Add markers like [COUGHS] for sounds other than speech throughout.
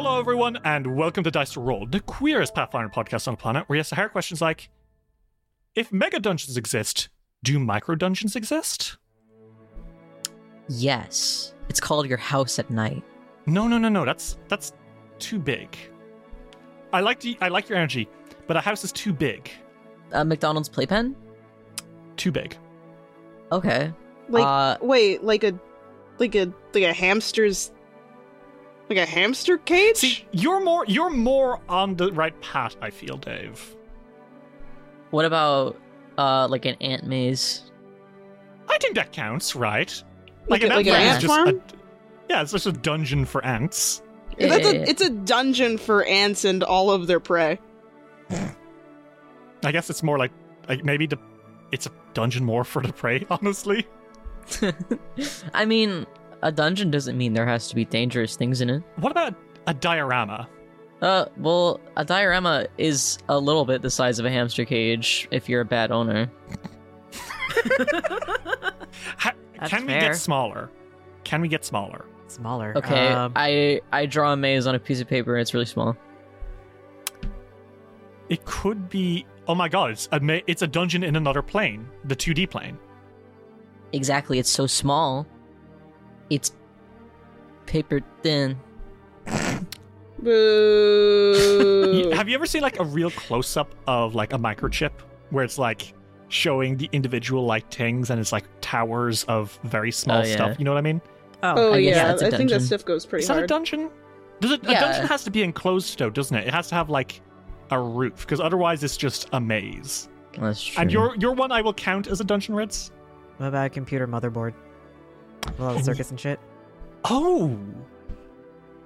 Hello, everyone, and welcome to Dice to Roll, the queerest Pathfinder podcast on the planet, where you ask the hard questions like If mega dungeons exist, do micro dungeons exist? Yes. It's called your house at night. No, no, no, no. That's that's too big. I like the, I like your energy, but a house is too big. A McDonald's playpen? Too big. Okay. Like Uh, wait, like a like a like a hamster's like a hamster cage? See, you're more you're more on the right path. I feel, Dave. What about uh like an ant maze? I think that counts, right? Like an like ant an farm ant just farm? A, yeah, it's just a dungeon for ants. That's Yeah, a, it's a dungeon for ants and all of their prey. I guess it's more like like maybe the it's a dungeon more for the prey. [LAUGHS] Honestly, [LAUGHS] I mean, a dungeon doesn't mean there has to be dangerous things in it. what about a diorama? Uh, well, a diorama is a little bit the size of a hamster cage if you're a bad owner. [LAUGHS] Ha- That's can we get smaller? Can we get smaller? Smaller. Okay, Um, I I draw a maze on a piece of paper. And it's really small. It could be. Oh my god! It's a ma- it's a dungeon in another plane, the 2D plane. Exactly. It's so small. It's paper thin. [LAUGHS] Boo. [LAUGHS] Have you ever seen like a real close up of like a microchip where it's like showing the individual like things and it's like towers of very small Oh, yeah. stuff? You know what I mean? oh, oh I yeah, that's a I think that stuff goes pretty Is that a dungeon? Does it? A dungeon has to be enclosed though, doesn't it? It has to have like a roof because otherwise it's just a maze. That's true. And your your one I will count as a dungeon, Ritz. what about a computer motherboard? With all the circuits and shit. Oh.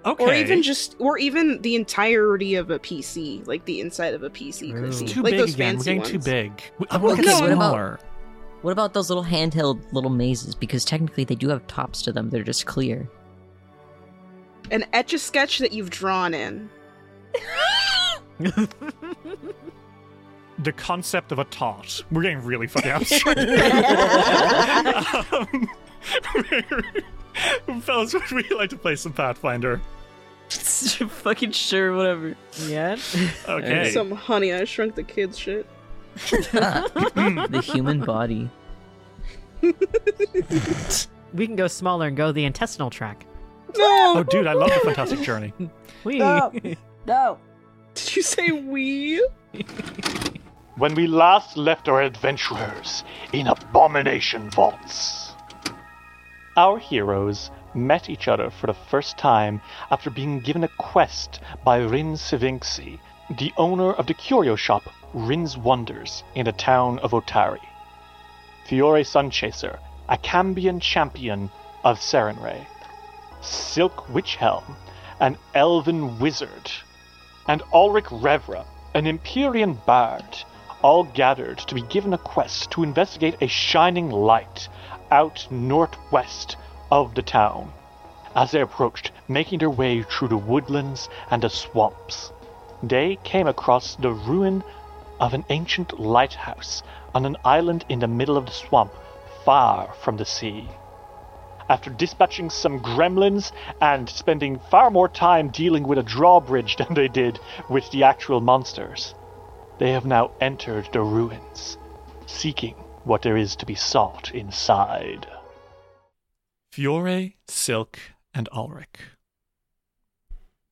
Okay. Or even just, or even the entirety of a PC, like the inside of a PC. could Ooh. be. It's too like big those again. We're getting ones. too big. I Okay, want to get what about- smaller. What about those little handheld little mazes? Because technically they do have tops to them. They're just clear. An etch a sketch that you've drawn in. [LAUGHS] The concept of a tart. We're getting really fucking [LAUGHS] abstract. [LAUGHS] um, [LAUGHS] fellas, would we like to play some Pathfinder? [LAUGHS] Fucking sure, whatever. yeah. Okay. Some honey, I shrunk the kids shit. [LAUGHS] the human body. we can go smaller and go the intestinal track. No! Oh, dude, I love the Fantastic Journey. We. no! Did you say we? when we last left our adventurers in Abomination Vaults. Our heroes met each other for the first time after being given a quest by Wrin Sivinxi, the owner of the curio shop Wrin's Wonders in the town of Otari. Fiore Sunchaser, a Cambion champion of Sarenrae. Silk Witchhelm, an elven wizard, and Ulrich Revra, an Empyrean bard, all gathered to be given a quest to investigate a shining light out northwest of the town. As they approached, making their way through the woodlands and the swamps, they came across the ruin of an ancient lighthouse on an island in the middle of the swamp, far from the sea. After dispatching some gremlins and spending far more time dealing with a drawbridge [LAUGHS] than they did with the actual monsters, they have now entered the ruins, seeking what there is to be sought inside. Fiore, Silk, and Ulrich.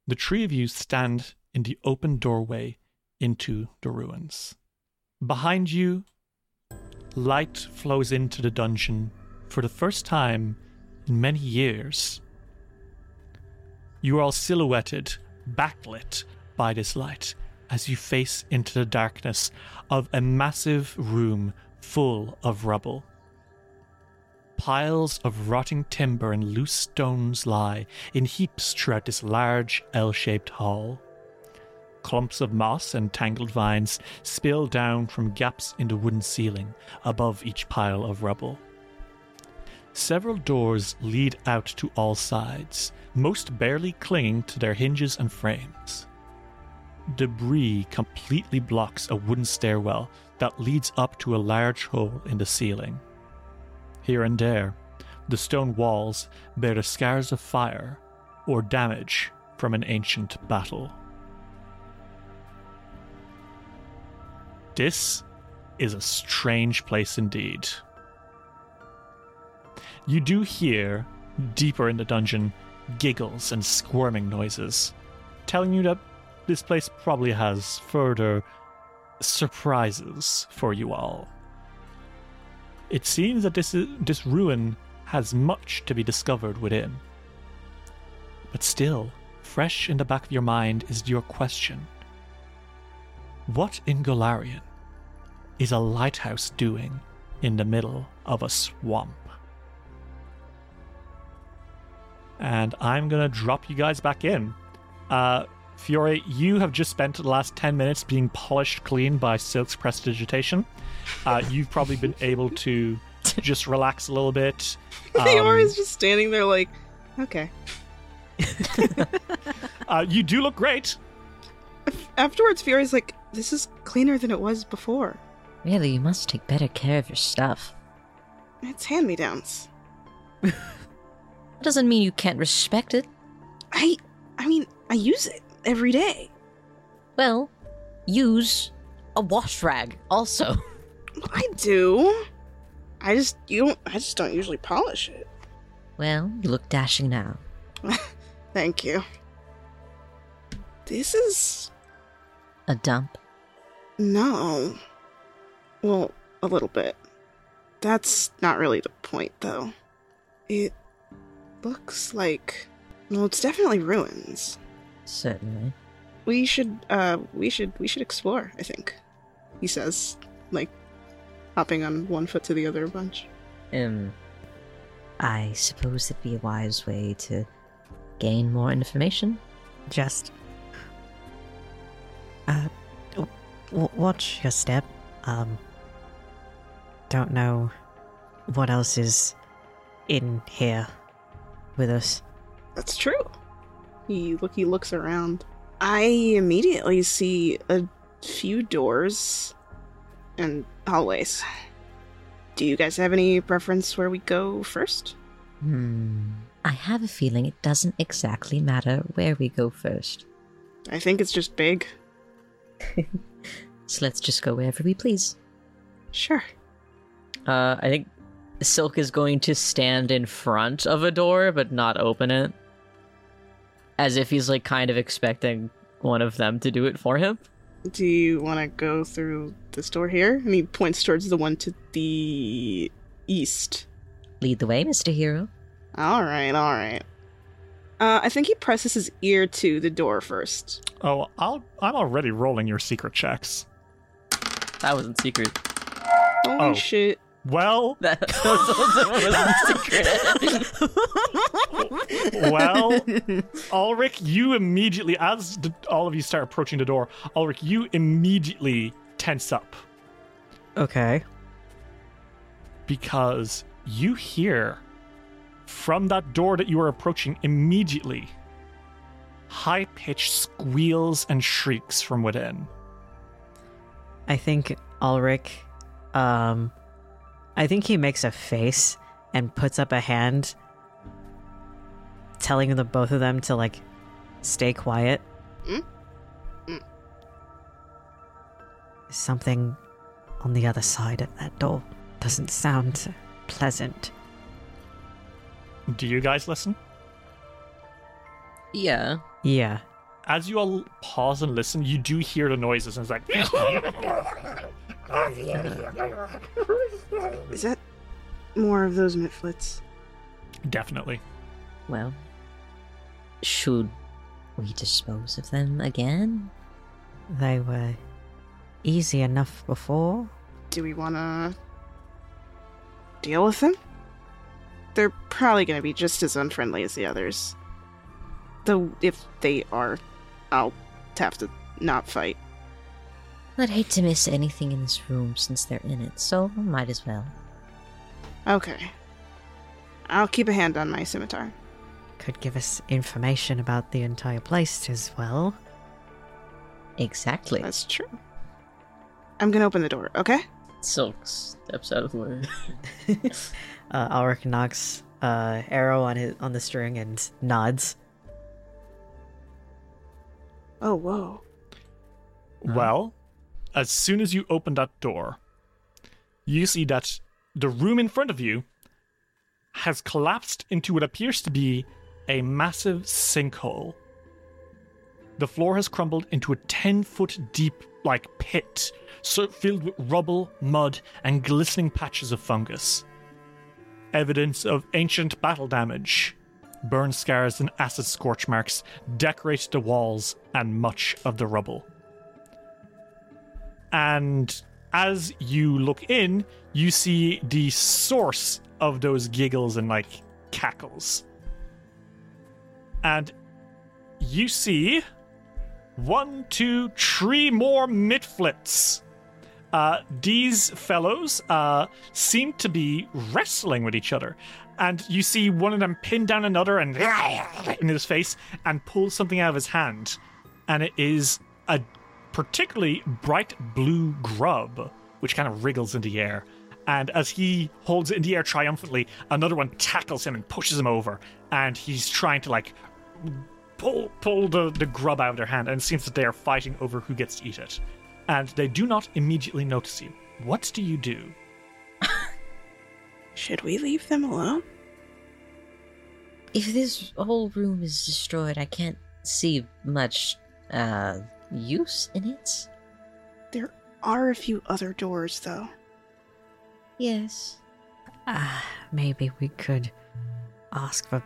The three of you stand in the open doorway into the ruins. Behind you, light flows into the dungeon for the first time in many years. You are all silhouetted, backlit by this light as you face into the darkness of a massive room full of rubble. Piles of rotting timber and loose stones lie in heaps throughout this large L shaped hall. Clumps of moss and tangled vines spill down from gaps in the wooden ceiling above each pile of rubble. Several doors lead out to all sides, most barely clinging to their hinges and frames. Debris completely blocks a wooden stairwell that leads up to a large hole in the ceiling. Here and there, the stone walls bear the scars of fire or damage from an ancient battle. This is a strange place indeed. You do hear, deeper in the dungeon, giggles and squirming noises, telling you that this place probably has further surprises for you all. It seems that this, this ruin has much to be discovered within. But still, fresh in the back of your mind is your question What in Golarion is a lighthouse doing in the middle of a swamp? And I'm to drop you guys back in. Uh, Fiore, you have just spent the last 10 minutes being polished clean by Silk's prestidigitation. Uh, [LAUGHS] you've probably been able to just relax a little bit. [LAUGHS] Fiore's Um, just standing there like, okay. [LAUGHS] uh, you do look great. Afterwards, Fiore's like, this is cleaner than it was before. Really, you must take better care of your stuff. It's hand me downs. That doesn't mean you can't respect it. I, I mean, I use it every day. Well, use a wash rag also. [LAUGHS] I do. I just you don't. I just don't usually polish it. Well, you look dashing now. [LAUGHS] Thank you. This is A dump. no. Well, a little bit. That's not really the point, though. It looks like. Well, it's definitely ruins. Certainly. We should. Uh, we should. We should explore. I think. He says, like, hopping on one foot to the other a bunch. Um, I suppose it'd be a wise way to gain more information. Just. Uh, w- w- watch your step. Um. Don't know what else is in here with us. That's true. He look he looks around. I immediately see a few doors and hallways. Do you guys have any preference where we go first? Hmm. I have a feeling it doesn't exactly matter where we go first. I think it's just big. [LAUGHS] So let's just go wherever we please. Sure. Uh, I think Silk is going to stand in front of a door but not open it. As if he's like kind of expecting one of them to do it for him. Do you want to go through this door here? And he points towards the one to the east. Lead the way, Mr. Hero. All right, all right. Uh, I think he presses his ear to the door first. Oh, I'll, I'm already rolling your secret checks. That wasn't secret. Holy Oh. shit. Well, [LAUGHS] That also wasn't secret. [LAUGHS] well, Ulrich, you immediately, as the, all of you start approaching the door, Ulrich, you immediately tense up Okay. because you hear from that door that you are approaching immediately high pitched squeals and shrieks from within. I think Ulrich, um, I think he makes a face and puts up a hand, telling the both of them to like stay quiet. Mm? Mm. Something on the other side of that door doesn't sound pleasant. Do you guys listen? Yeah. Yeah. As you all pause and listen, you do hear the noises, and it's like. [LAUGHS] Is that more of those Mitflits? Definitely. Well, should we dispose of them again? They were easy enough before. Do we want to deal with them? They're probably going to be just as unfriendly as the others. Though, if they are, I'll have to not fight. I'd hate to miss anything in this room since they're in it, so might as well. Okay. I'll keep a hand on my scimitar. Could give us information about the entire place as well. Exactly. That's true. I'm going to open the door, okay? Silk steps out of the way. [LAUGHS] Uh, Ulrich knocks uh, arrow on his on the string and nods. Oh, whoa. Well, as soon as you open that door, you see that the room in front of you has collapsed into what appears to be a massive sinkhole. The floor has crumbled into a 10 foot deep, like pit, so filled with rubble, mud, and glistening patches of fungus. Evidence of ancient battle damage, burn scars, and acid scorch marks decorate the walls and much of the rubble. And as you look in, you see the source of those giggles and like cackles. And you see one, two, three more mitflits. Uh, these fellows uh, seem to be wrestling with each other. And you see one of them pin down another and [LAUGHS] in his face and pull something out of his hand. And it is a particularly bright blue grub, which kind of wriggles in the air. And as he holds it in the air triumphantly, another one tackles him and pushes him over. And he's trying to like pull pull the, the grub out of their hand, and it seems that they are fighting over who gets to eat it. And they do not immediately notice you. What do you do? [LAUGHS] Should we leave them alone? If this whole room is destroyed, I can't see much uh use in it. There are a few other doors, though. Yes. Uh, maybe we could ask for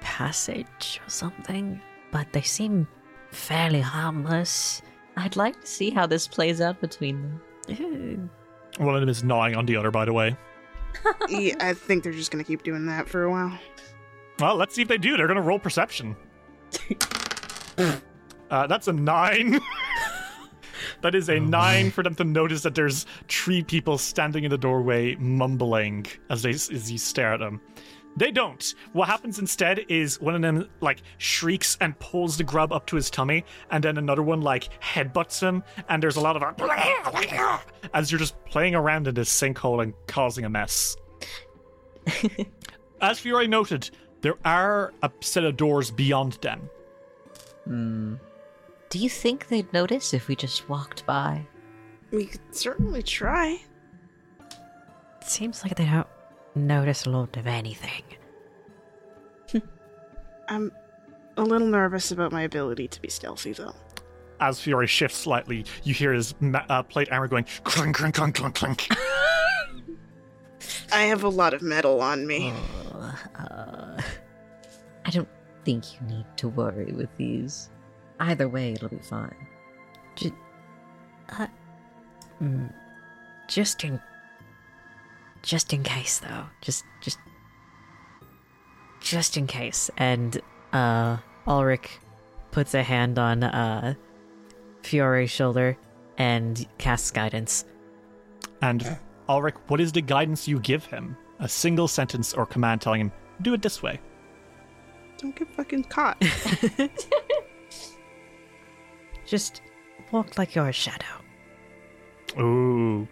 passage or something. But they seem fairly harmless. I'd like to see how this plays out between them. One of them is gnawing on the other, by the way. [LAUGHS] yeah, I think they're just going to keep doing that for a while. Well, let's see if they do. They're going to roll perception. [LAUGHS] uh, that's a nine. [LAUGHS] that is a nine for them to notice that there's three people standing in the doorway mumbling as they as you stare at them. They don't. What happens instead is one of them like shrieks and pulls the grub up to his tummy, and then another one like headbutts him, and there's a lot of [LAUGHS] as you're just playing around in this sinkhole and causing a mess. [LAUGHS] As Fiore noted, there are a set of doors beyond them. Hmm. Do you think they'd notice if we just walked by? We could certainly try. It seems like they don't notice a lot of anything. [LAUGHS] I'm a little nervous about my ability to be stealthy, though. As Fiore shifts slightly, you hear his ma- uh, plate armor going clunk, clunk, clunk, clunk, clunk. [LAUGHS] I have a lot of metal on me. Uh, I don't think you need to worry with these. Either way, it'll be fine. Ju- uh, mm, just in, just in case, though. Just, just, just in case. And uh, Ulrich puts a hand on uh, Fiore's shoulder and casts guidance. and Ulrich, what is the guidance you give him? A single sentence or command telling him, do it this way. Don't get fucking caught. [LAUGHS] Just walk like you're a shadow. Ooh.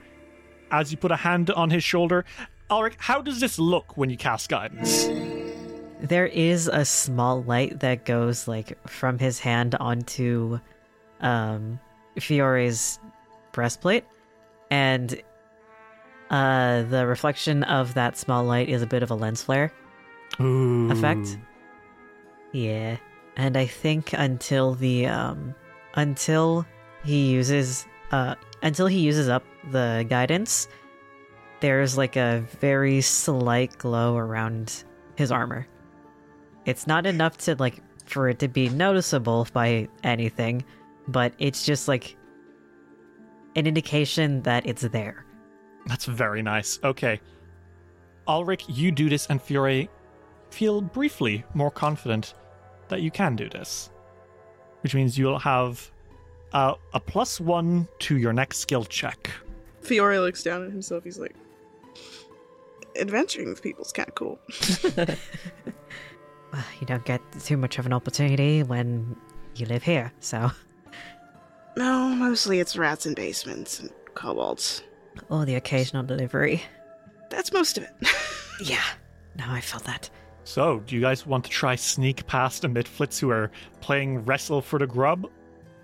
As you put a hand on his shoulder, Ulrich, how does this look when you cast guidance? There is a small light that goes like from his hand onto um Fiore's breastplate and uh the reflection of that small light is a bit of a lens flare. Ooh. effect. Yeah. And I think until the um until he uses uh until he uses up the guidance, there's like a very slight glow around his armor. It's not enough to like for it to be noticeable by anything, but it's just like an indication that it's there. That's very nice. Okay. Ulrich, you do this, and Fiore feel briefly more confident that you can do this. Which means you'll have uh, a plus one to your next skill check. Fiore looks down at himself. He's like, adventuring with people's kind of cool. [LAUGHS] [LAUGHS] Well, You don't get too much of an opportunity when you live here, so No, mostly it's rats in basements and kobolds. or the occasional delivery. That's most of it. [LAUGHS] Yeah. No, I felt that. So, do you guys want to try sneak past the mitflits who are playing wrestle for the grub?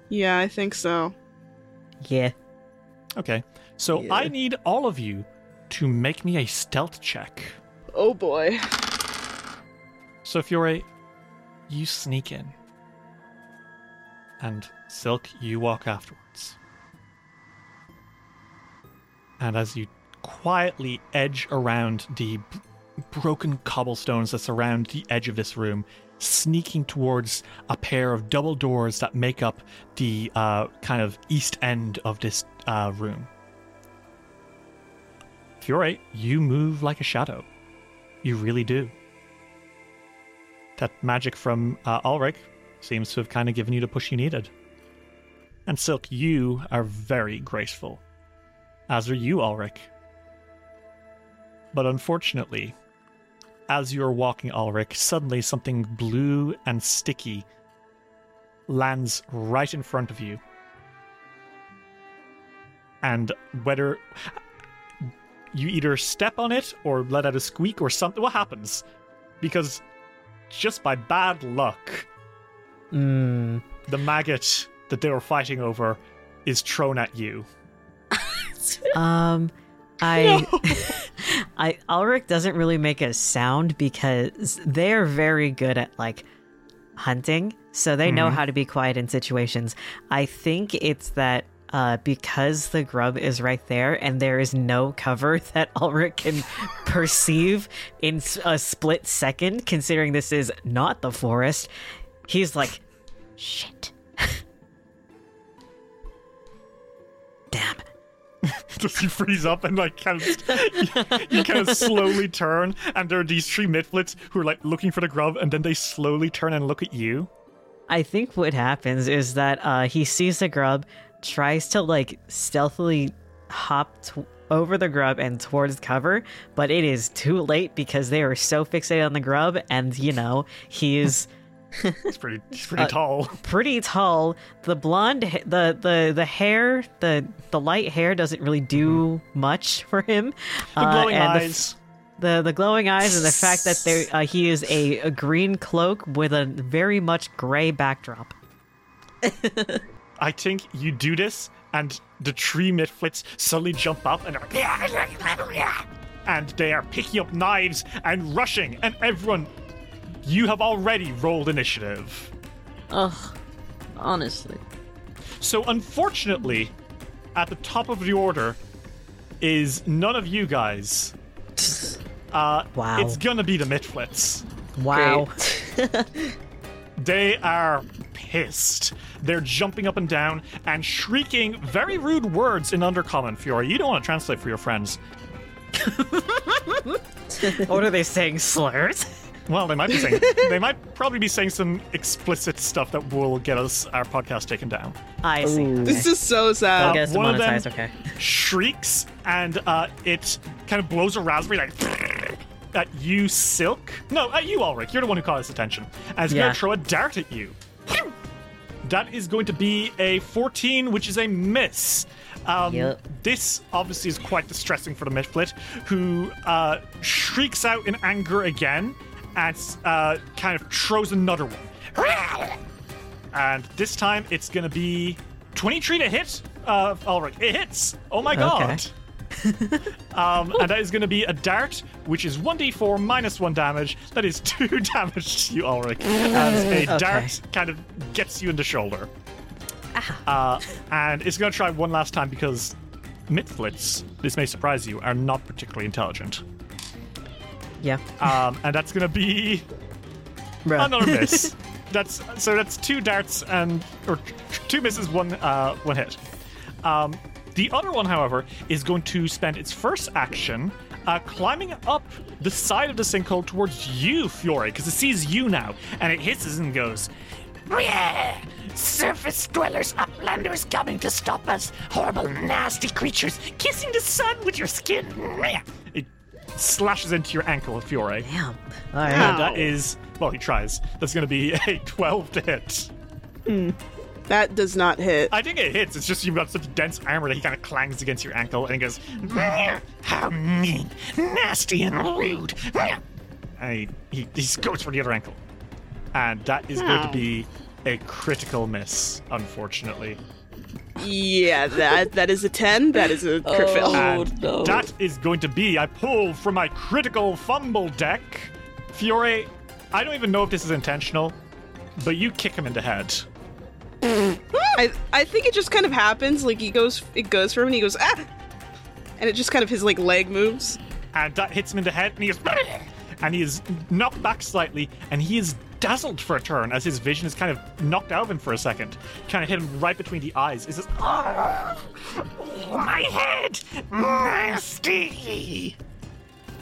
yeah, I think so. Yeah. Okay. So I need all of you to make me a stealth check. Oh boy. So Fiore, you sneak in. And Silk, you walk afterwards. And as you quietly edge around the b- broken cobblestones that surround the edge of this room, sneaking towards a pair of double doors that make up the uh, kind of east end of this uh, room. Fiore, you move like a shadow. You really do that magic from uh, Ulrich seems to have kind of given you the push you needed. And Silk, you are very graceful, as are you, Ulrich. But unfortunately, as you're walking, Ulrich, suddenly something blue and sticky lands right in front of you. And whether you either step on it or let out a squeak or something, what happens? Because just by bad luck, Mm. the maggot that they were fighting over is thrown at you. [LAUGHS] Um, I, [LAUGHS] I Ulrich doesn't really make a sound because they're very good at like hunting, so they know how to be quiet in situations. I think it's that uh, because the grub is right there and there is no cover [LAUGHS] that Ulrich can perceive in a split second, considering this is not the forest, he's like, shit. [LAUGHS] Damn. [LAUGHS] Does he freeze up and like kind of you kind of slowly turn and there are these three mitflits who are like looking for the grub and then they slowly turn and look at you. I think what happens is that uh, he sees the grub, tries to like stealthily hop t- over the grub and towards cover, but it is too late because they are so fixated on the grub, and you know he is [LAUGHS] He's pretty he's pretty tall. pretty tall. The blonde, the the the hair, the the light hair doesn't really do much for him. The Uh, glowing and the eyes. the the glowing eyes and the fact that there uh, he is a, a green cloak with a very much gray backdrop. I think you do this, and the tree mitflits suddenly jump up and are and they are picking up knives and rushing, and everyone, you have already rolled initiative. Ugh. Honestly. So unfortunately, at the top of the order is none of you guys. [LAUGHS] Uh, Wow. It's gonna be the mitflits. Wow. [LAUGHS] [LAUGHS] They are pissed. They're jumping up and down and shrieking very rude words in Undercommon, Fiore. You don't want to translate for your friends. what are they saying? Slurs? Well, they might be saying [LAUGHS] they might probably be saying some explicit stuff that will get us our podcast taken down. I see. This is so sad. Uh, Get us one of them okay. shrieks and uh, it kind of blows a raspberry like [LAUGHS] at you, Silk. No, at you, Ulrich. You're the one who caught his attention. And it's Yeah. going to throw a dart at you. That is going to be a 14, which is a miss. Um, Yep. This obviously is quite distressing for the Mitflit, who uh, shrieks out in anger again and uh, kind of throws another one. And this time it's going to be 23 to hit. Uh, Ulrich, it hits. Oh my god. [LAUGHS] um, and that is going to be a dart, which is 1d4 minus 1 damage. That is [LAUGHS] 2 damage to you, Ulrich, as a [LAUGHS] dart kind of gets you in the shoulder. Uh, and it's going to try one last time because Mitflits, this may surprise you, are not particularly intelligent. Yeah. Um, and that's going to be Bruh. another [LAUGHS] miss. That's so that's two darts and or two misses, one uh, one hit. Um, the other one, however, is going to spend its first action uh, climbing up the side of the sinkhole towards you, Fiore, because it sees you now, and it hisses and goes, Yeah! Surface dwellers, uplanders coming to stop us. Horrible, nasty creatures kissing the sun with your skin. It slashes into your ankle, Fiore. Damn. All right. And that is well, he tries. That's going to be [LAUGHS] a twelve to hit. Hmm. That does not hit. I think it hits. It's just you've got such dense armor that he kind of clangs against your ankle and he goes, How mean, nasty, and rude. and he, he, he goes for the other ankle. And that is going to be a critical miss, unfortunately. Yeah, that that is a ten. That is a crit fail. And no. that is going to be, I pull from my critical fumble deck. Fiore, I don't even know if this is intentional, but you kick him in the head. I I think it just kind of happens. Like he goes, it goes for him, and he goes ah, and it just kind of his like leg moves. And that hits him in the head, and he goes, and he is knocked back slightly, and he is dazzled for a turn as his vision is kind of knocked out of him for a second. Kind of hit him right between the eyes. Is this? Oh, my head, nasty.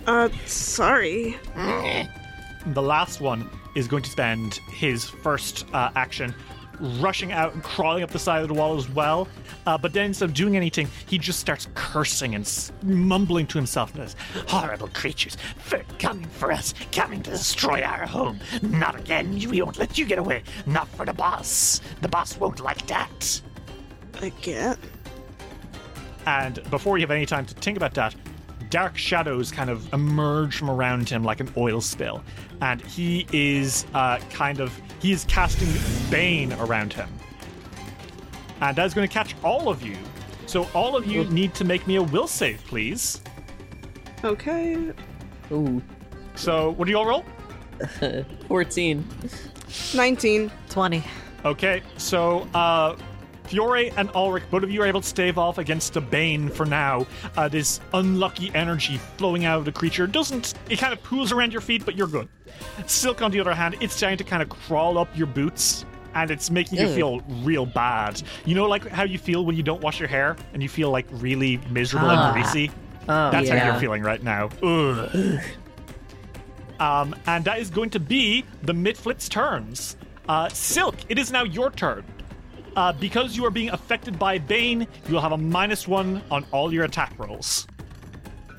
Uh, sorry. The last one is going to spend his first uh, action rushing out and crawling up the side of the wall as well. Uh, but then instead of doing anything, he just starts cursing and s- mumbling to himself. This Horrible creatures, for coming for us, coming to destroy our home. Not again. We won't let you get away. Not for the boss. The boss won't like that. Again. And before you have any time to think about that, dark shadows kind of emerge from around him like an oil spill. And he is uh, kind of, he is casting Bane around him. And that is going to catch all of you. So all of you need to make me a will save, please. Okay. Ooh, So what do you all roll? [LAUGHS] 14. Nineteen. 20. Okay, so uh, Fiore and Ulrich, both of you are able to stave off against the Bane for now. Uh, this unlucky energy flowing out of the creature doesn't, it kind of pools around your feet, but you're good. Silk, on the other hand, it's trying to kind of crawl up your boots. And it's making you Ew. feel real bad. You know, like how you feel when you don't wash your hair and you feel like really miserable Ah. and greasy? Oh, That's how you're feeling right now. Ugh. Um, and that is going to be the Mitflit's turns. Uh, Silk, it is now your turn. Uh, because you are being affected by Bane, you will have a minus one on all your attack rolls.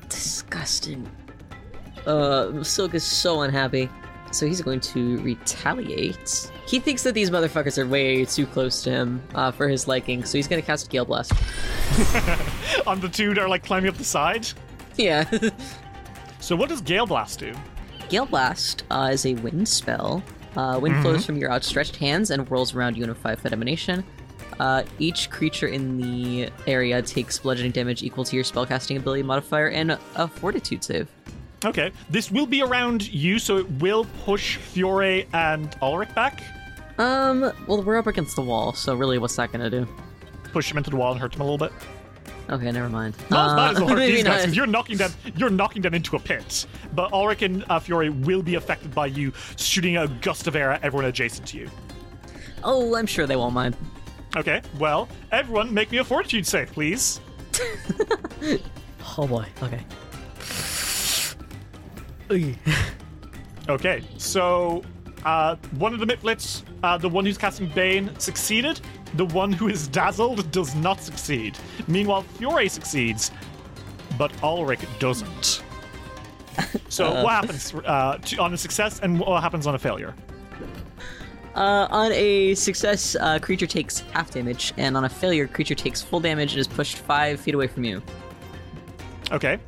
Disgusting. Uh, Silk is so unhappy. So he's going to retaliate. He thinks that these motherfuckers are way too close to him uh, for his liking, so he's going to cast Gale Blast. [LAUGHS] On the two that are like climbing up the side. Yeah. [LAUGHS] So what does Gale Blast do? Gale Blast uh, is a wind spell. Uh, wind flows from your outstretched hands and whirls around you in a five foot emanation. Uh, each creature in the area takes bludgeoning damage equal to your spellcasting ability modifier and a fortitude save. Okay, this will be around you, so it will push Fiore and Ulrich back. Um, well, we're up against the wall, so really, what's that gonna do? Push him into the wall and hurt him a little bit. Okay, never mind. [LAUGHS] Not as as Uh, hurt these guys, not. 'cause you're knocking them. You're knocking them into a pit. But Ulrich and uh, Fiore will be affected by you shooting a gust of air at everyone adjacent to you. Oh, I'm sure they won't mind. Okay, well, everyone, make me a fortitude save, please. [LAUGHS] Oh boy. Okay. Okay, so uh, one of the Mitflits, uh, the one who's casting Bane, succeeded. The one who is dazzled does not succeed. Meanwhile, Fiore succeeds, but Ulrich doesn't. [LAUGHS] So what happens uh, to, on a success, and what happens on a failure? Uh, on a success, uh, creature takes half damage, and on a failure, creature takes full damage and is pushed five feet away from you. Okay.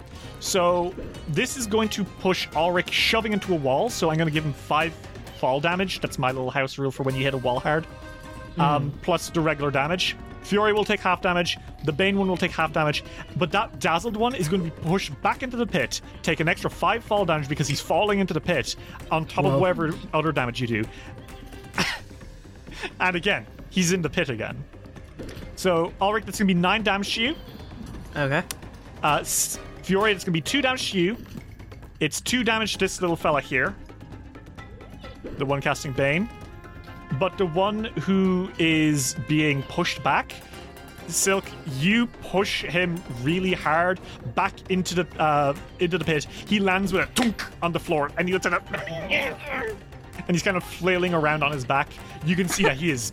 So this is going to push Ulrich shoving into a wall, so I'm going to give him five fall damage. That's my little house rule for when you hit a wall hard. Um, plus the regular damage. Fiore will take half damage. The Bane one will take half damage. But that dazzled one is going to be pushed back into the pit, take an extra five fall damage because he's falling into the pit on top of whatever other damage you do. [LAUGHS] and again, he's in the pit again. So, Ulrich, that's going to be nine damage to you. Okay. Uh, Fiore, it's going to be two damage to you. It's two damage to this little fella here. The one casting Bane. But the one who is being pushed back, Silk, you push him really hard back into the uh, into the pit. He lands with a thunk on the floor, and he looks at it, and he's kind of flailing around on his back. You can see that he is.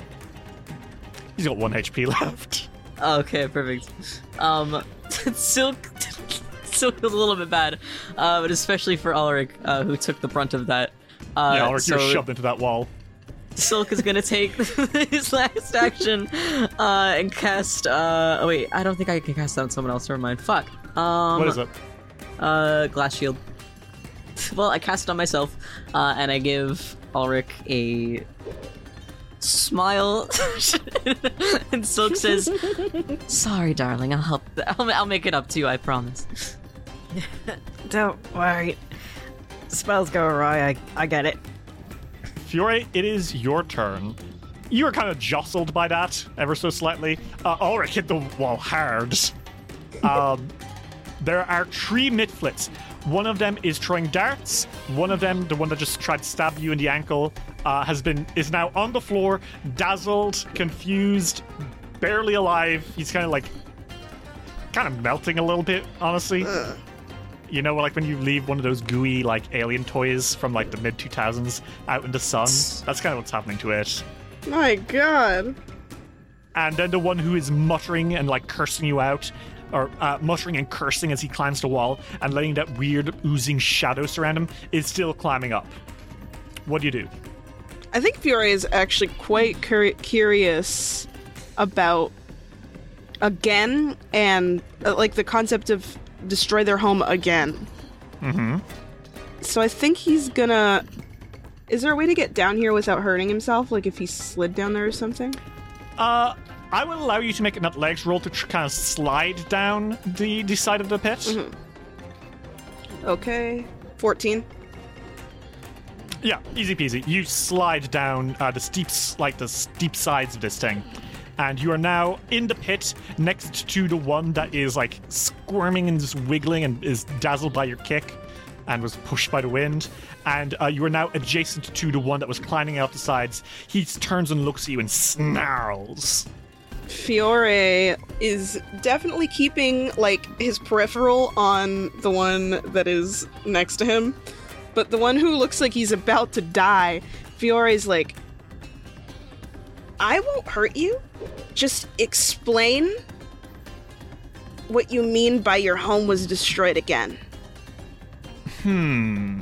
He's got one HP [LAUGHS] left. Okay, perfect. Um, [LAUGHS] Silk, [LAUGHS] Silk was a little bit bad, uh, but especially for Ulrich, uh, who took the brunt of that. Uh, yeah, Ulrich, so you're shoved into that wall. Silk is gonna take [LAUGHS] his last action uh, and cast. Uh, oh wait, I don't think I can cast that on someone else. Never mind. Fuck. Um, what is it? Uh, glass shield. Well, I cast it on myself, uh, and I give Ulrich a smile. [LAUGHS] and Silk says, "Sorry, darling. I'll help. I'll, I'll make it up to you. I promise." [LAUGHS] Don't worry. Spells go awry. I I get it. Fiore, it is your turn. You were kind of jostled by that ever so slightly. Uh, Ulrich hit the wall hard. Um, there are three mitflits. One of them is throwing darts. One of them, the one that just tried to stab you in the ankle, uh, has been is now on the floor, dazzled, confused, barely alive. He's kind of like, kind of melting a little bit, honestly. You know, like when you leave one of those gooey like alien toys from like the mid 2000s out in the sun. That's kind of what's happening to it. My god. And then the one who is muttering and like cursing you out, or uh, muttering and cursing as he climbs the wall and letting that weird oozing shadow surround him, is still climbing up. What do you do? I think Fiore is actually quite curi- curious about again and uh, like the concept of destroy their home again. Mm-hmm. So I think he's gonna. Is there a way to get down here without hurting himself? Like if he slid down there or something? Uh, I will allow you to make an athletics roll to tr- kind of slide down the, the side of the pit. Okay. 14. Yeah, easy peasy. You slide down uh, the steep, like the steep sides of this thing, and you are now in the pit next to the one that is like squirming and just wiggling and is dazzled by your kick, and was pushed by the wind. And uh, you are now adjacent to the one that was climbing out the sides. He turns and looks at you and snarls. Fiore is definitely keeping like his peripheral on the one that is next to him, but the one who looks like he's about to die, Fiore's like, I won't hurt you. Just explain what you mean by your home was destroyed again. Hmm.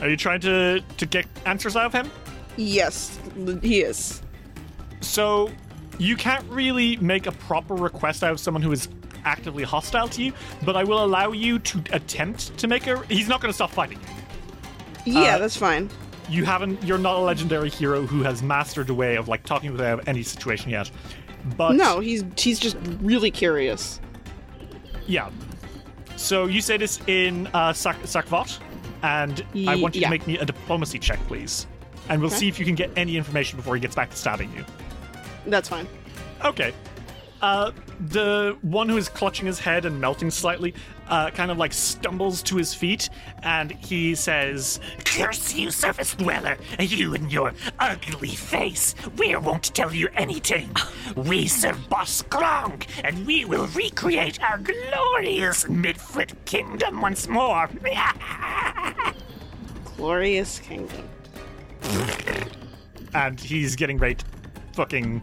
Are you trying to to get answers out of him? Yes, he is. So you can't really make a proper request out of someone who is actively hostile to you, but I will allow you to attempt to make a. He's not going to stop fighting. Yeah, Uh, that's fine. You haven't. You're not a legendary hero who has mastered the way of like talking without any situation yet. But No, he's he's just really curious. yeah. So you say this in uh, Sak- Sakvroth, and I want you yeah. to make me a diplomacy check, please. And we'll Okay. see if you can get any information before he gets back to stabbing you. That's fine. Okay. Uh, the one who is clutching his head and melting slightly, uh, kind of like stumbles to his feet, and he says, Curse you, surface dweller, you and your ugly face. We won't tell you anything. We serve Boss Skrawng, and we will recreate our glorious Midfoot kingdom once more. [LAUGHS] Glorious kingdom. and he's getting ready to fucking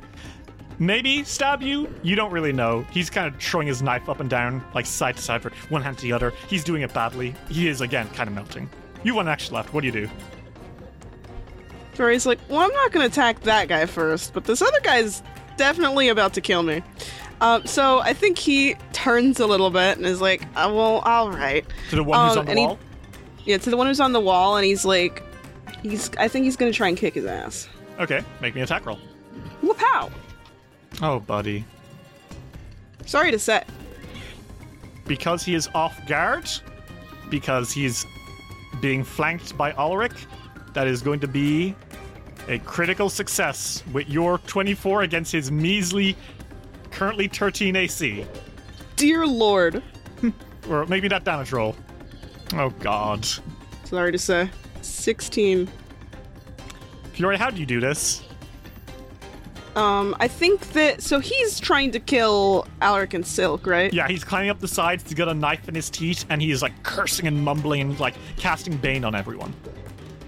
maybe stab you. You don't really know. He's kind of throwing his knife up and down, like side to side, from one hand to the other. He's doing it badly. He is again kind of melting. You one action left. What do you do? Fiore's like, well, I'm not going to attack that guy first, but this other guy's definitely about to kill me. Um, so I think he turns a little bit and is like, uh, well, all right. To the one who's Um, on the and he- wall. Yeah, to the one who's on the wall, and he's like, he's. I think he's going to try and kick his ass. Okay, make me attack roll. Whoop-pow! Oh, buddy. Sorry to say. Because he is off guard, because he's being flanked by Ulrich, that is going to be a critical success with your 24 against his measly, currently 13 AC. Dear Lord. [LAUGHS] Or maybe that damage roll. Oh, God. Sorry to say. 16. Fiore, how do you do this? Um, I think that so he's trying to kill Alaric and Silk, right? Yeah, he's climbing up the sides to get a knife in his teeth, and he is like cursing and mumbling and like casting bane on everyone.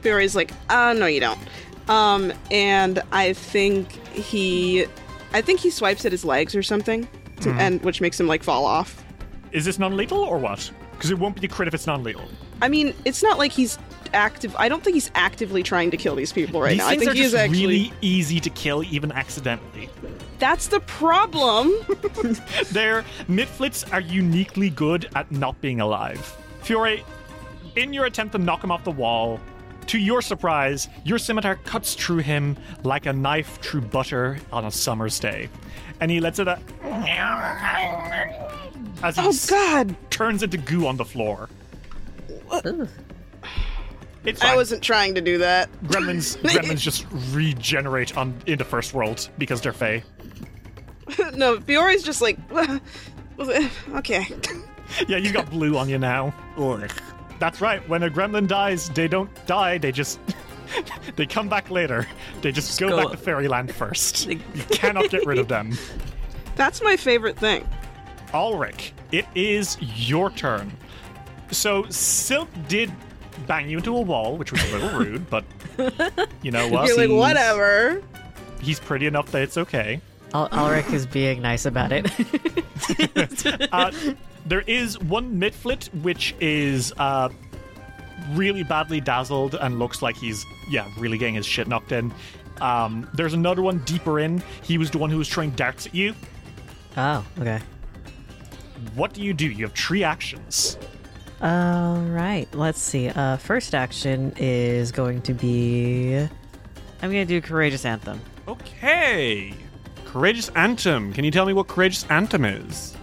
Fiore's like, uh, no, you don't. Um, and I think he, I think he swipes at his legs or something, to, and which makes him like fall off. Is this non-lethal or what? Because it won't be a crit if it's non-lethal. I mean, it's not like he's active. I don't think he's actively trying to kill these people right These now. I think are he is just actually. really easy to kill, even accidentally. That's the problem. [LAUGHS] Their mitflits are uniquely good at not being alive. Fiore, in your attempt to knock him off the wall, to your surprise, your scimitar cuts through him like a knife through butter on a summer's day. And he lets it out as he oh God! turns into goo on the floor. It's I wasn't trying to do that. Gremlins, [LAUGHS] gremlins just regenerate on into first world because they're fey. [LAUGHS] no, Fiore's just like, [LAUGHS] okay. Yeah, you got blue on you now. Ugh. That's right. When a gremlin dies, they don't die. They just they come back later. They just, go, go back up. to fairyland first. you cannot get rid of them. That's my favorite thing. Ulrich, it is your turn. So Silk did bang you into a wall, which was a little [LAUGHS] rude, but you know what? You're like, He's- whatever. He's pretty enough that it's okay. Al- Ulrich is being nice about it. [LAUGHS] Uh, there is one mitflit which is uh, really badly dazzled and looks like he's yeah really getting his shit knocked in. Um, there's another one deeper in. He was the one who was throwing darts at you. oh, okay. What do you do? You have three actions. All right. Let's see. Uh, first action is going to be. I'm gonna do courageous anthem. Okay. Courageous Anthem. Can you tell me what Courageous Anthem is?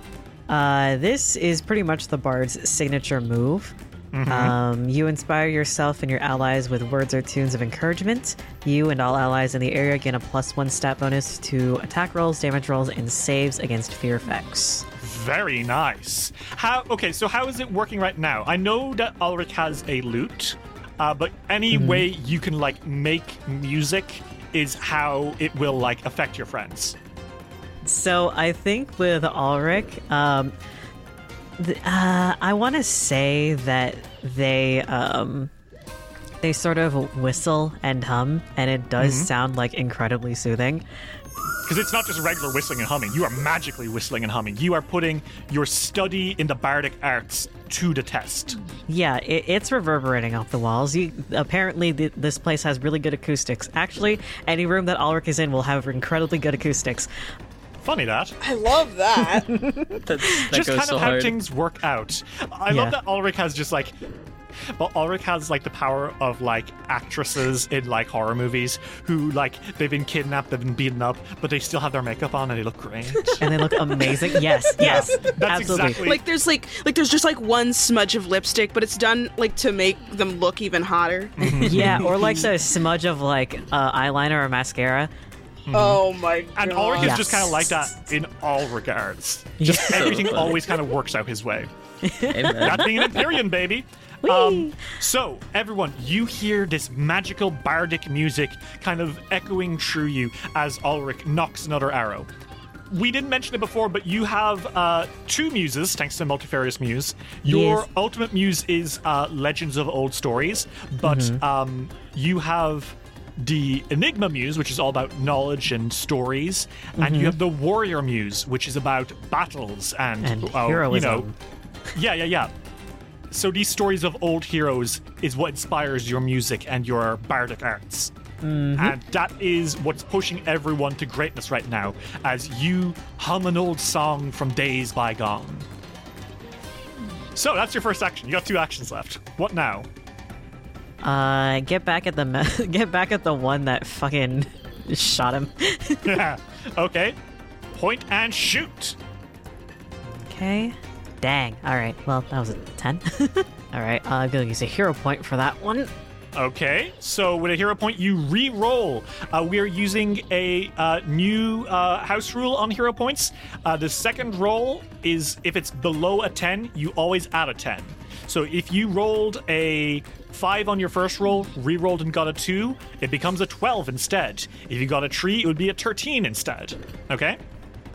Uh, this is pretty much the bard's signature move. Um, you inspire yourself and your allies with words or tunes of encouragement. You and all allies in the area gain a plus one stat bonus to attack rolls, damage rolls, and saves against fear effects. Very nice. How? Okay, so how is it working right now? I know that Ulrich has a lute, uh, but any way you can like make music is how it will like affect your friends. So I think with Ulrich, um, th- uh, I want to say that they um, they sort of whistle and hum, and it does sound like incredibly soothing. Because it's not just regular whistling and humming. You are magically whistling and humming. You are putting your study in the bardic arts to the test. Yeah, it, it's reverberating off the walls. You, apparently, th- this place has really good acoustics. Actually, any room that Ulrich is in will have incredibly good acoustics. Funny that. I love that. [LAUGHS] That, that just goes kind so of how hard. things work out. I Yeah. love that Ulrich has just like. Well, Ulrich has like the power of like actresses in like horror movies who like they've been kidnapped, they've been beaten up, but they still have their makeup on and they look great. [LAUGHS] And they look amazing. Yes, yes, That's absolutely. exactly like there's like like there's just like one smudge of lipstick, but it's done like to make them look even hotter. [LAUGHS] Yeah, or like the smudge of like uh, eyeliner or mascara. Oh my god. And Ulrich is just kind of like that in all regards. Just [LAUGHS] So everything funny. always kind of works out his way. Amen. That being an Empyrean, baby. Um, so, everyone, you hear this magical bardic music kind of echoing through you as Ulrich knocks another arrow. We didn't mention it before, but you have uh, two muses, thanks to Multifarious Muse. Your Yes. ultimate muse is uh, Legends of Old Stories, but um, you have the Enigma Muse, which is all about knowledge and stories, and you have the Warrior Muse, which is about battles and, And uh, you heroism. know, yeah, yeah, yeah. So these stories of old heroes is what inspires your music and your bardic arts. And that is what's pushing everyone to greatness right now, as you hum an old song from days bygone. So that's your first action. You got two actions left. What now? Uh, get back at the me- [LAUGHS] get back at the one that fucking [LAUGHS] shot him. yeah. [LAUGHS] okay. point and shoot. Okay. Dang. All right. Well, that was a 10. [LAUGHS] All right. Uh, I'm going to use a hero point for that one. Okay, so with a hero point, you re-roll. Uh, we are using a uh, new uh, house rule on hero points. Uh, the second roll is if it's below a 10, you always add a 10. So if you rolled a 5 on your first roll, re-rolled and got a 2, it becomes a 12 instead. If you got a 3, it would be a 13 instead. Okay?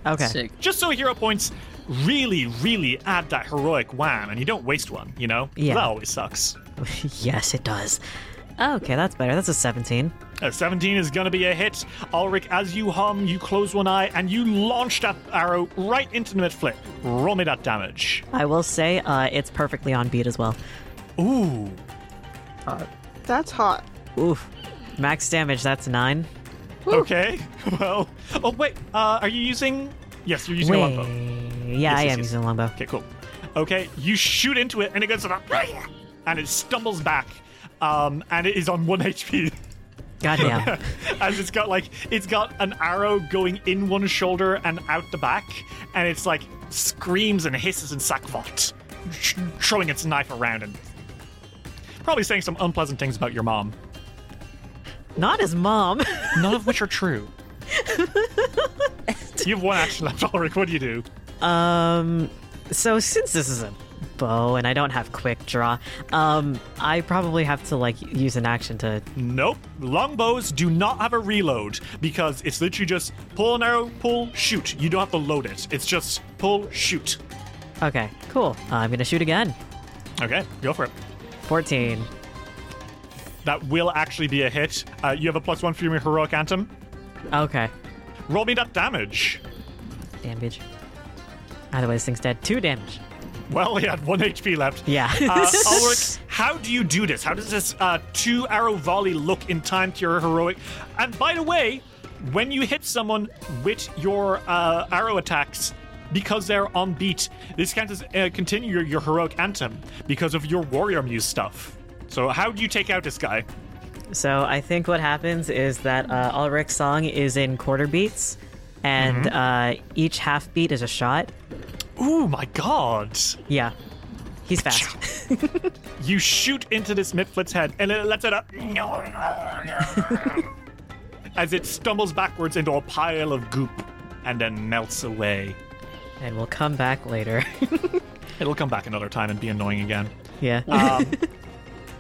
Okay. Sick. Just so hero points really, really add that heroic wham and you don't waste one, you know? Yeah. That always sucks. [LAUGHS] yes, it does. Okay, that's better. That's a 17. A 17 is going to be a hit. Ulrich, as you hum, you close one eye and you launch that arrow right into the mitflit. Roll me that damage. I will say uh, it's perfectly on beat as well. Ooh. That's hot. Oof. Max damage, that's 9. Okay. [LAUGHS] Well. Oh, wait. Uh, are you using. Yes, you're using a longbow. Yeah, Yes, I yes, am yes. using longbow. Okay, cool. Okay, you shoot into it and it goes. And it stumbles back. Um, and it is on 1 [LAUGHS] HP. Goddamn. As [LAUGHS] it's got like it's got an arrow going in one shoulder and out the back, and it's like screams and hisses and Sakvroth, throwing its knife around and probably saying some unpleasant things about your mom, Not his mom. none of which are true. [LAUGHS] you have one action left, Ulrich. What do you do? Um, so since this is a bow and I don't have quick draw, um, I probably have to like use an action to. Nope. Longbows do not have a reload because it's literally just pull an arrow, pull, shoot. You don't have to load it. It's just pull, shoot. Okay, cool. Uh, I'm gonna shoot again. Okay, go for it. 14. That will actually be a hit. Uh, you have a plus one for your heroic anthem. Okay. Roll me that damage. Damage. This thing's dead. Two damage. Well, he had one HP left. Yeah. Uh, [LAUGHS] Ulrich, how do you do this? How does this uh, two arrow volley look in time to your heroic? And by the way, when you hit someone with your uh, arrow attacks, because they're on beat, this counts as uh, continue your, your heroic anthem because of your warrior muse stuff. So how do you take out this guy? So I think what happens is that uh, Ulrich's song is in quarter beats, and uh, each half beat is a shot. Ooh, my god! Yeah. He's fast. [LAUGHS] You shoot into this Mitflit's head, and it lets it up [LAUGHS] as it stumbles backwards into a pile of goop and then melts away. and we'll come back later. [LAUGHS] It'll come back another time and be annoying again. yeah. Um,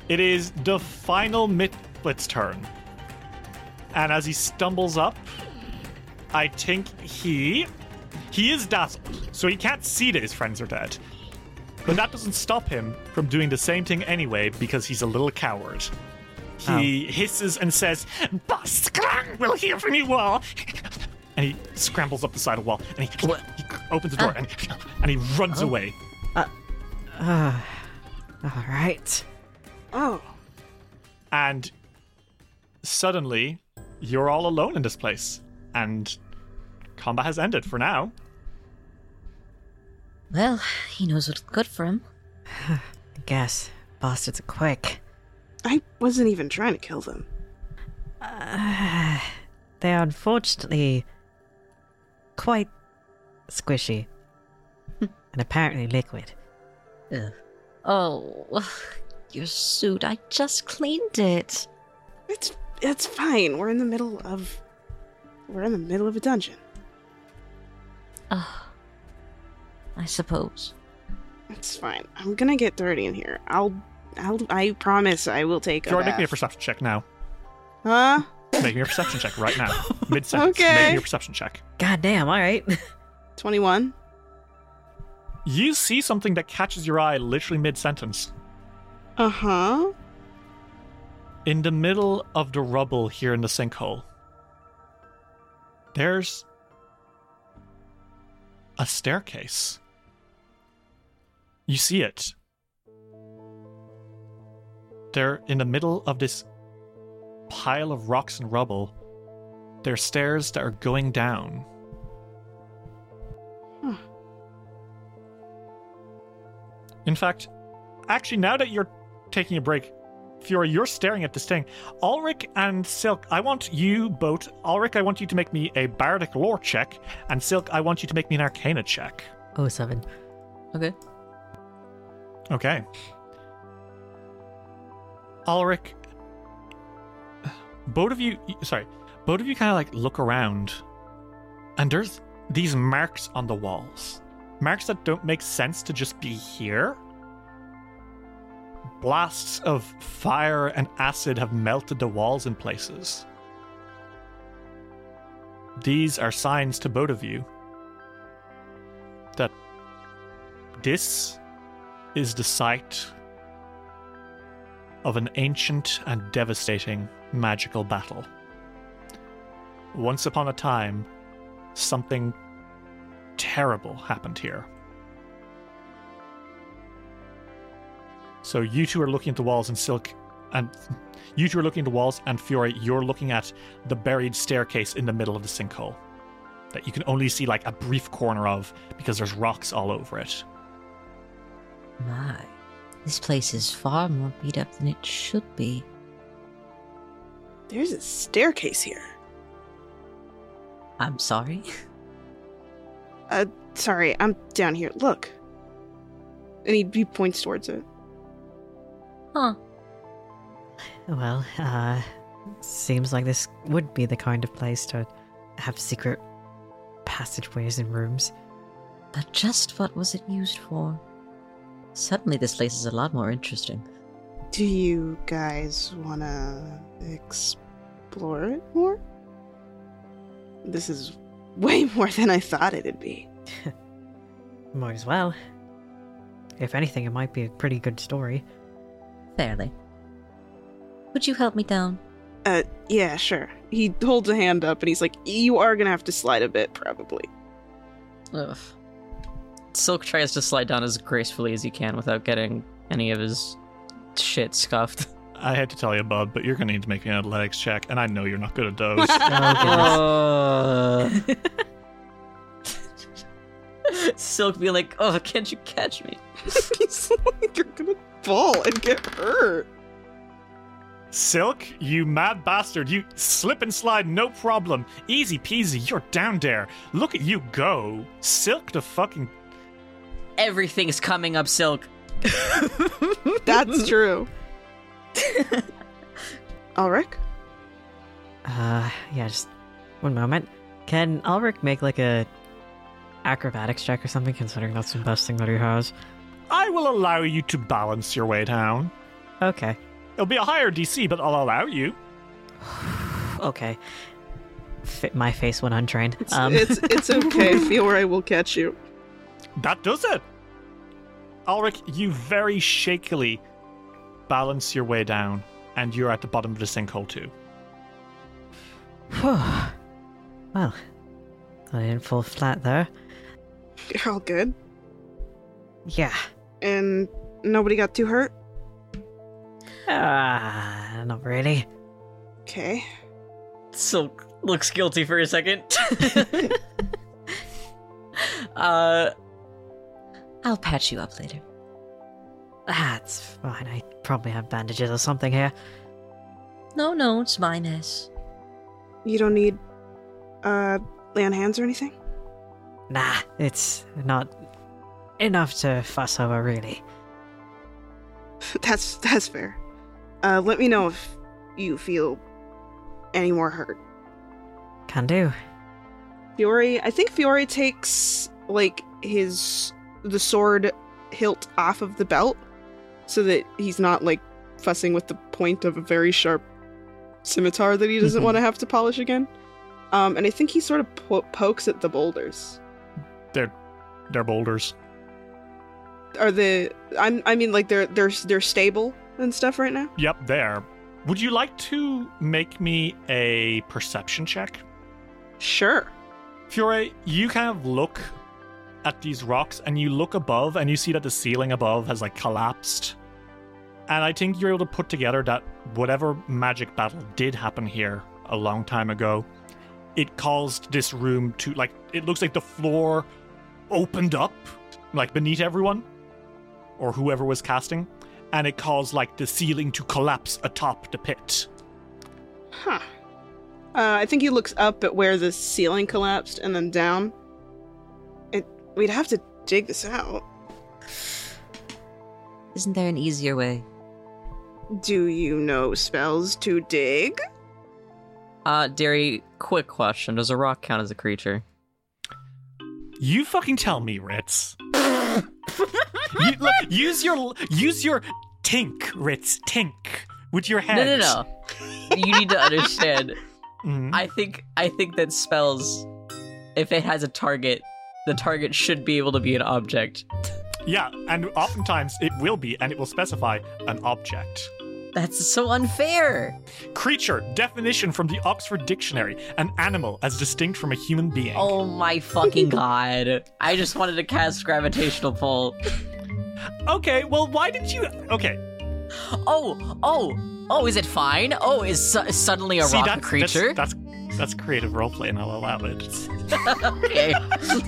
it is the final Mitflit's turn. And as he stumbles up, I think he. He is dazzled, so he can't see that his friends are dead. But that doesn't stop him from doing the same thing anyway because he's a little coward. He oh. hisses and says, Boss Skrawng will hear from you all. And he scrambles up the side of the wall and he, he opens the door and, and he runs oh. away. Uh, uh, all right. Oh, and suddenly you're all alone in this place and combat has ended for now Well, he knows what's good for him. I [SIGHS] guess. Bastards are quick. I wasn't even trying to kill them. [SIGHS] They're unfortunately quite squishy. [LAUGHS] and apparently liquid. Ugh. Oh, [SIGHS] your suit. I just cleaned it. It's it's fine. We're in the middle of we're in the middle of a dungeon. Ugh. I suppose. It's fine. I'm gonna get dirty in here. I'll I'll I promise I will take a Jordan, make me a bath. perception check now Huh? make me a perception check right now [LAUGHS] mid-sentence Okay. make me a perception check God damn, alright. [LAUGHS] 21. you see something that catches your eye literally mid-sentence Uh-huh. in the middle of the rubble here in the sinkhole there's a staircase. You see it. They're in the middle of this pile of rocks and rubble. There are stairs that are going down. Huh. in fact actually now that you're taking a break Fiore, you're staring at this thing. Ulrich and Silk, I want you both. Ulrich, I want you to make me a bardic lore check, and Silk, I want you to make me an arcana check. Oh, seven. Okay. Okay. Ulrich, both of you, sorry, both of you kind of like look around, and there's these marks on the walls. Marks that don't make sense to just be here. Blasts of fire and acid have melted the walls in places. These are signs to both of you that this is the site of an ancient and devastating magical battle. Once upon a time, something terrible happened here. So you two are looking at the walls and Silk and [LAUGHS] you two are looking at the walls and Fiore, you're looking at the buried staircase in the middle of the sinkhole. That you can only see like a brief corner of because there's rocks all over it. My, this place is far more beat up than it should be. There's a staircase here. I'm sorry. [LAUGHS] Uh, sorry, I'm down here. Look. And he, he points towards it. Huh. Well, uh, seems like this would be the kind of place to have secret passageways and rooms. But just what was it used for? Suddenly, this place is a lot more interesting. Do you guys wanna explore it more? This is way [LAUGHS] more than I thought it'd be. [LAUGHS] Might as well. If anything, it might be a pretty good story. Fairly. Would you help me down? Uh, yeah, sure. He holds a hand up and he's like, You are gonna have to slide a bit, probably. Ugh. Silk tries to slide down as gracefully as he can without getting any of his shit scuffed. [LAUGHS] I hate to tell you, bud, but you're gonna need to make an athletics check, and I know you're not good at those. [LAUGHS] Oh, [LAUGHS] goodness. Silk be like, "Oh, [LAUGHS] can't you catch me?" he's like, You're gonna fall and get hurt. Silk, you mad bastard, you slip and slide, no problem. Easy peasy, you're down there. Look at you go. Silk the fucking. Everything's coming up, Silk. [LAUGHS] That's true. [LAUGHS] Ulrich? Uh, yeah, just one moment. Can Ulrich make like a acrobatics check or something, considering that's the best thing that he has? I will allow you to balance your way down. Okay. It'll be a higher DC, but I'll allow you. [SIGHS] Okay. Fit my face when untrained. It's, Um, it's, it's okay. [LAUGHS] Feel where I will catch you. That does it. Ulrich, you very shakily balance your way down, and you're at the bottom of the sinkhole too. [SIGHS] Well, I didn't fall flat there. You're all good. Yeah. And nobody got too hurt? Ah, not really. Okay. Silk looks guilty for a second. [LAUGHS] uh, I'll patch you up later. That's fine. I probably have bandages or something here. No, no, it's my mess. You don't need, uh, lay on hands or anything? Nah, it's not enough to fuss over, really. [LAUGHS] that's, that's fair. Uh, let me know if you feel any more hurt. Can do. Fiore, I think Fiore takes, like, his, the sword hilt off of the belt so that he's not, like, fussing with the point of a very sharp scimitar that he doesn't Mhm. want to have to polish again. Um, and I think he sort of po- pokes at the boulders. They're boulders. Are the I'm I mean like they're they're they're stable and stuff right now. Yep, there. Would you like to make me a perception check? Sure. Fiore, you kind of look at these rocks and you look above and you see that the ceiling above has like collapsed. And I think you're able to put together that whatever magic battle did happen here a long time ago, it caused this room to like it looks like the floor opened up like beneath everyone or whoever was casting and it caused like the ceiling to collapse atop the pit. Huh. Uh, I think he looks up at where the ceiling collapsed and then down. It, we'd have to dig this out. Isn't there an easier way? Do you know spells to dig? Uh, Derry, quick question. Does a rock count as a creature? You fucking tell me, Ritz. you, look, use your use your tink, Ritz. Tink with your head. No, no, no. you need to understand. Mhm. I think I think that spells, if it has a target, the target should be able to be an object. Yeah, and oftentimes it will be, and it will specify an object. That's so unfair. Creature, definition from the Oxford Dictionary an animal as distinct from a human being. Oh my fucking god! I just wanted to cast gravitational pull. Okay, well, why did you. Okay. Oh, oh, oh! Is it fine? Oh, is su- suddenly a See, rock a that's, creature? That's, that's, that's creative roleplay, and I'll allow it. [LAUGHS] okay,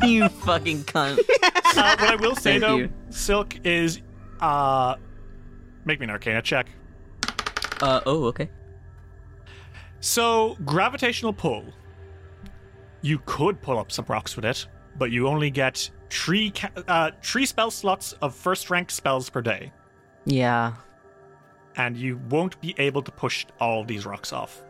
[LAUGHS] you fucking cunt. Uh, what I will say, Thank though, you. Silk is. uh Make me an arcana check. Uh oh, okay. So, gravitational pull. You could pull up some rocks with it, but you only get three ca- uh, three spell slots of first rank spells per day, Yeah. and you won't be able to push all these rocks off.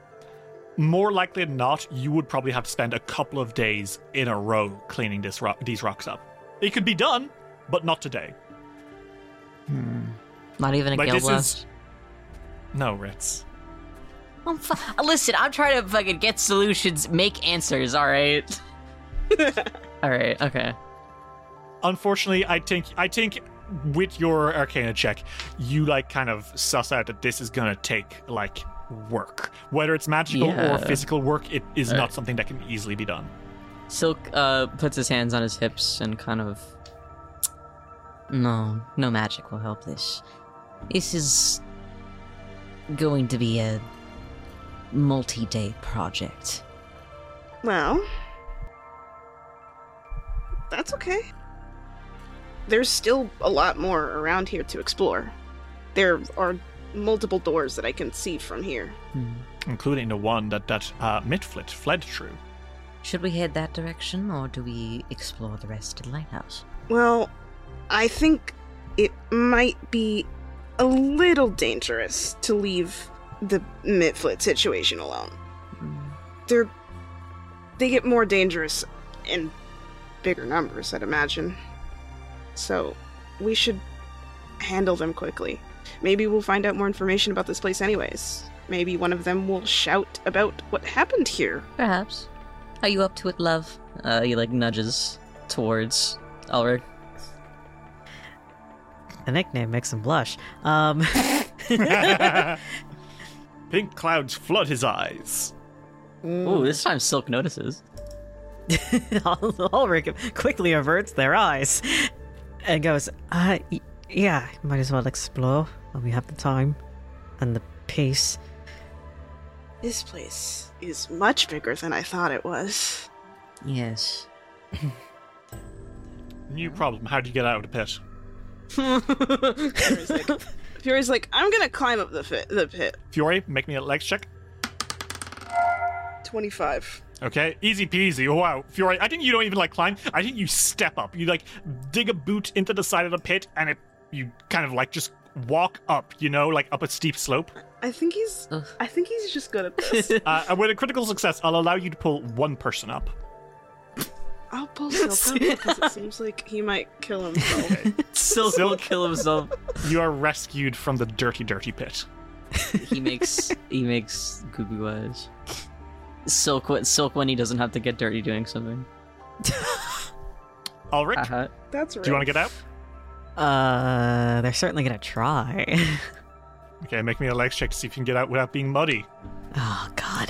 More likely than not, you would probably have to spend a couple of days in a row cleaning this ro- these rocks up. It could be done, but not today. Not even a Like, gale this is- blast. No, Ritz. I'm fu- [LAUGHS] Listen, I'm trying to fucking get solutions, make answers. All right. [LAUGHS] all right. Okay. Unfortunately, I think I think with your Arcana check, you like kind of suss out that this is gonna take like work. Whether it's magical Yeah. or physical work, it is not Alright. something that can easily be done. Silk uh puts his hands on his hips and kind of. No, no magic will help this. This is going to be a multi-day project. Well, that's okay. There's still a lot more around here to explore. There are multiple doors that I can see from here. including the one that that uh, Mitflit fled through. Should we head that direction, or do we explore the rest of the lighthouse? Well, I think it might be a little dangerous to leave the Mitflit situation alone. They're they get more dangerous in bigger numbers, I'd imagine. So, we should handle them quickly. Maybe we'll find out more information about this place anyways. Maybe one of them will shout about what happened here. Perhaps. Are you up to it, love? Uh, he like nudges towards Ulrich. The nickname makes him blush. Um, [LAUGHS] Pink clouds flood his eyes. Ooh, this time Silk notices. [LAUGHS] Ulrich quickly averts their eyes and goes, uh, y- yeah, might as well explore when we have the time and the pace. This place is much bigger than I thought it was. Yes. New problem. How do you get out of the pit? [LAUGHS] Fiore's like, [LAUGHS] Fiore's like, I'm gonna climb up the, fit, the pit. Fiore, make me a legs check. 25. Okay, easy peasy. Oh, wow, Fiore. I think you don't even like climb. I think you step up. You like dig a boot into the side of the pit, and it you kind of like just walk up. You know, like up a steep slope. I think he's. Ugh. I think he's just good at [LAUGHS] this. Uh, and with a critical success, I'll allow you to pull one person up. I'll pull [LAUGHS] Silk up because it seems like he might kill himself. [LAUGHS] Silk will kill himself. You are rescued from the dirty, dirty pit. he makes he makes goo goo eyes. Silk when Silk when he doesn't have to get dirty doing something. Ulrich, Uh-huh. That's right. do you want to get out? Uh, they're certainly gonna try. [LAUGHS] Okay, make me a legs check to see if you can get out without being muddy. oh God,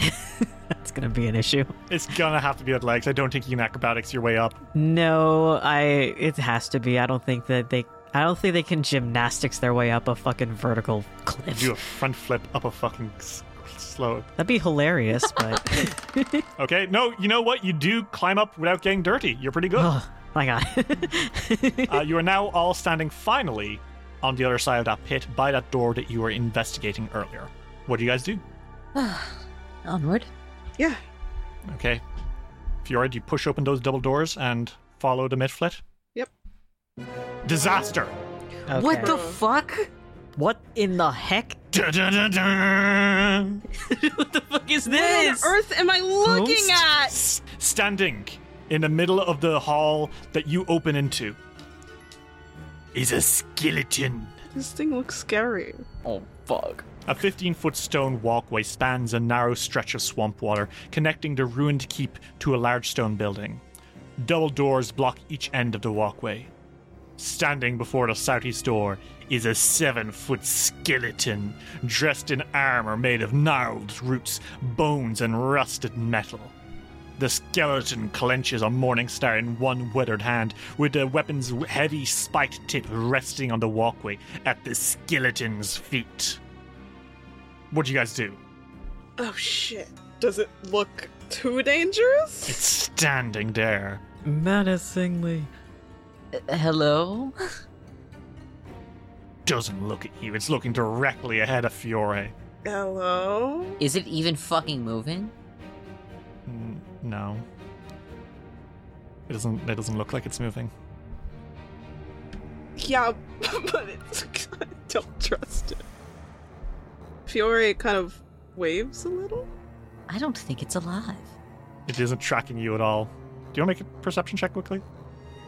that's gonna be an issue. [LAUGHS] It's gonna have to be legs. I don't think you can acrobatics your way up. No, I. It has to be. I don't think that they. I don't think they can gymnastics their way up a fucking vertical cliff. Do a front flip up a fucking s- slope. That'd be hilarious, [LAUGHS] but [LAUGHS] Okay, no, you know what? You do climb up without getting dirty. You're pretty good. oh my god. uh, you are now all standing finally on the other side of that pit by that door that you were investigating earlier. What do you guys do? [SIGHS] Onward. Yeah. Okay. Fiore, do you push open those double doors and follow the Mitflit? Yep. Disaster! What the fuck? What in the heck? [LAUGHS] What the fuck is What on this? earth am I looking at? S- standing in the middle of the hall that you open into is a skeleton. This thing looks scary. Oh fuck. A 15 foot stone walkway spans a narrow stretch of swamp water, connecting the ruined keep to a large stone building. Double doors block each end of the walkway. Standing before the southeast door is a seven foot skeleton, dressed in armor made of gnarled roots, bones, and rusted metal. The skeleton clenches a morning star in one weathered hand, with the weapon's heavy spiked tip resting on the walkway at the skeleton's feet. What do you guys do? Oh shit. Does it look too dangerous? It's standing there. Menacingly. Uh, hello? Doesn't look at you. It's looking directly ahead of Fiore. Hello? Is it even fucking moving? N- no. It doesn't. It doesn't look like it's moving. Yeah, [LAUGHS] but it's. [LAUGHS] I don't trust it. Fiore kind of waves a little. I don't think it's alive. It isn't tracking you at all. Do you want to make a perception check quickly?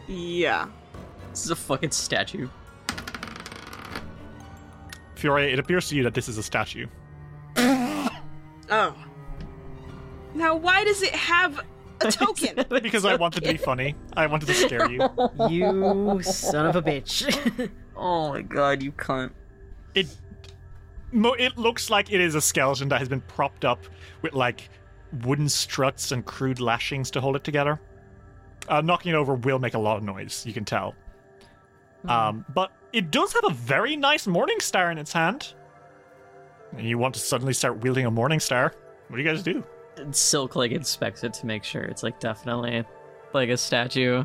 Yeah. This is a fucking statue. Fiore, it appears to you that this is a statue. [LAUGHS] Oh. Now, why does it have a [LAUGHS] token? Because I wanted to be funny. I wanted to scare you. [LAUGHS] You son of a bitch. Oh my god, you cunt. It mo- it looks like it is a skeleton that has been propped up with like wooden struts and crude lashings to hold it together. Uh, knocking it over will make a lot of noise, you can tell. Um, but it does have a very nice morning star in its hand. And you want to suddenly start wielding a morning star? What do you guys do? Silk like inspects it to make sure it's like definitely like a statue.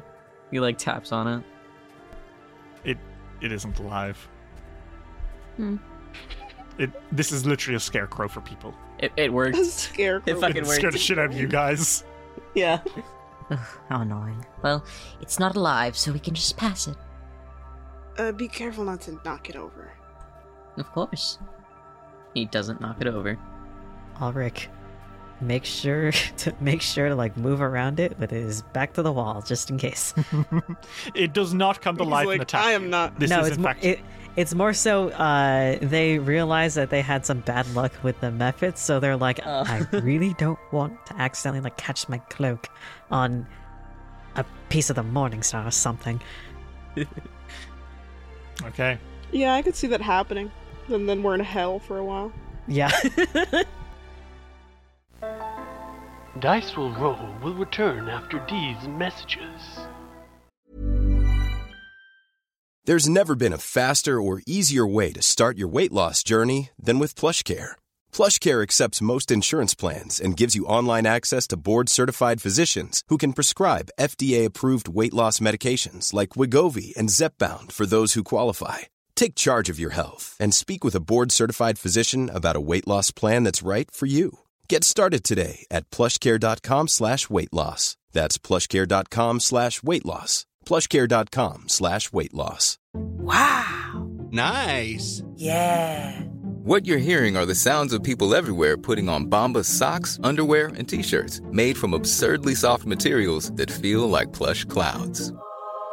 He like taps on it. It it isn't alive. Hmm. It this is literally a scarecrow for people. It, it A works. scarecrow. It fucking It scared the shit out of you guys. Yeah. Ugh, how annoying. Well, it's not alive, so we can just pass it. Uh, be careful not to knock it over. Of course. He doesn't knock it over. Ulrich, make sure [LAUGHS] to make sure to like move around it with his back to the wall, just in case. [LAUGHS] It does not come to He's life like, and attack. I am not- This no, is it's in more, fact it, it's more so uh, they realize that they had some bad luck with the methods, so they're like, Oh. I really don't want to accidentally like catch my cloak on a piece of the Morning Star or something. [LAUGHS] okay. Yeah, I could see that happening. And then we're in hell for a while. Yeah. Dice will roll will return after these messages. There's never been a faster or easier way to start your weight loss journey than with PlushCare. PlushCare accepts most insurance plans and gives you online access to board-certified physicians who can prescribe FDA-approved weight loss medications like Wegovy and Zepbound for those who qualify. Take charge of your health and speak with a board-certified physician about a weight loss plan that's right for you. Get started today at plushcare.com slash weight loss. That's plushcare.com slash weight loss. plushcare.com slash weight loss. Wow. Nice. Yeah. What you're hearing are the sounds of people everywhere putting on Bombas socks, underwear, and t-shirts made from absurdly soft materials that feel like plush clouds.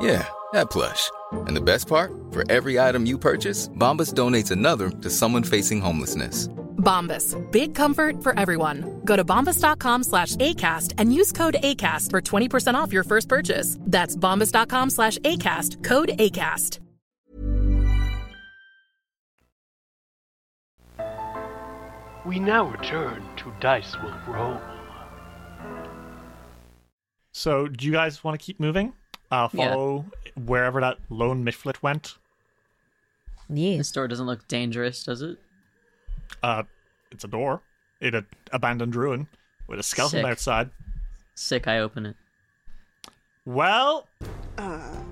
Yeah, that plush. And the best part? For every item you purchase, Bombas donates another to someone facing homelessness. Bombas. Big comfort for everyone. Go to bombas.com slash ACAST and use code ACAST for 20% off your first purchase. That's bombas.com slash ACAST. Code ACAST. We now return to Dice Will Roll. So, do you guys want to keep moving? Uh, Yeah. follow wherever that lone Mitflit went. yeah. This door doesn't look dangerous, does it? Uh, it's a door in an abandoned ruin with a skeleton Sick. outside. Sick, I open it. Well, Uh,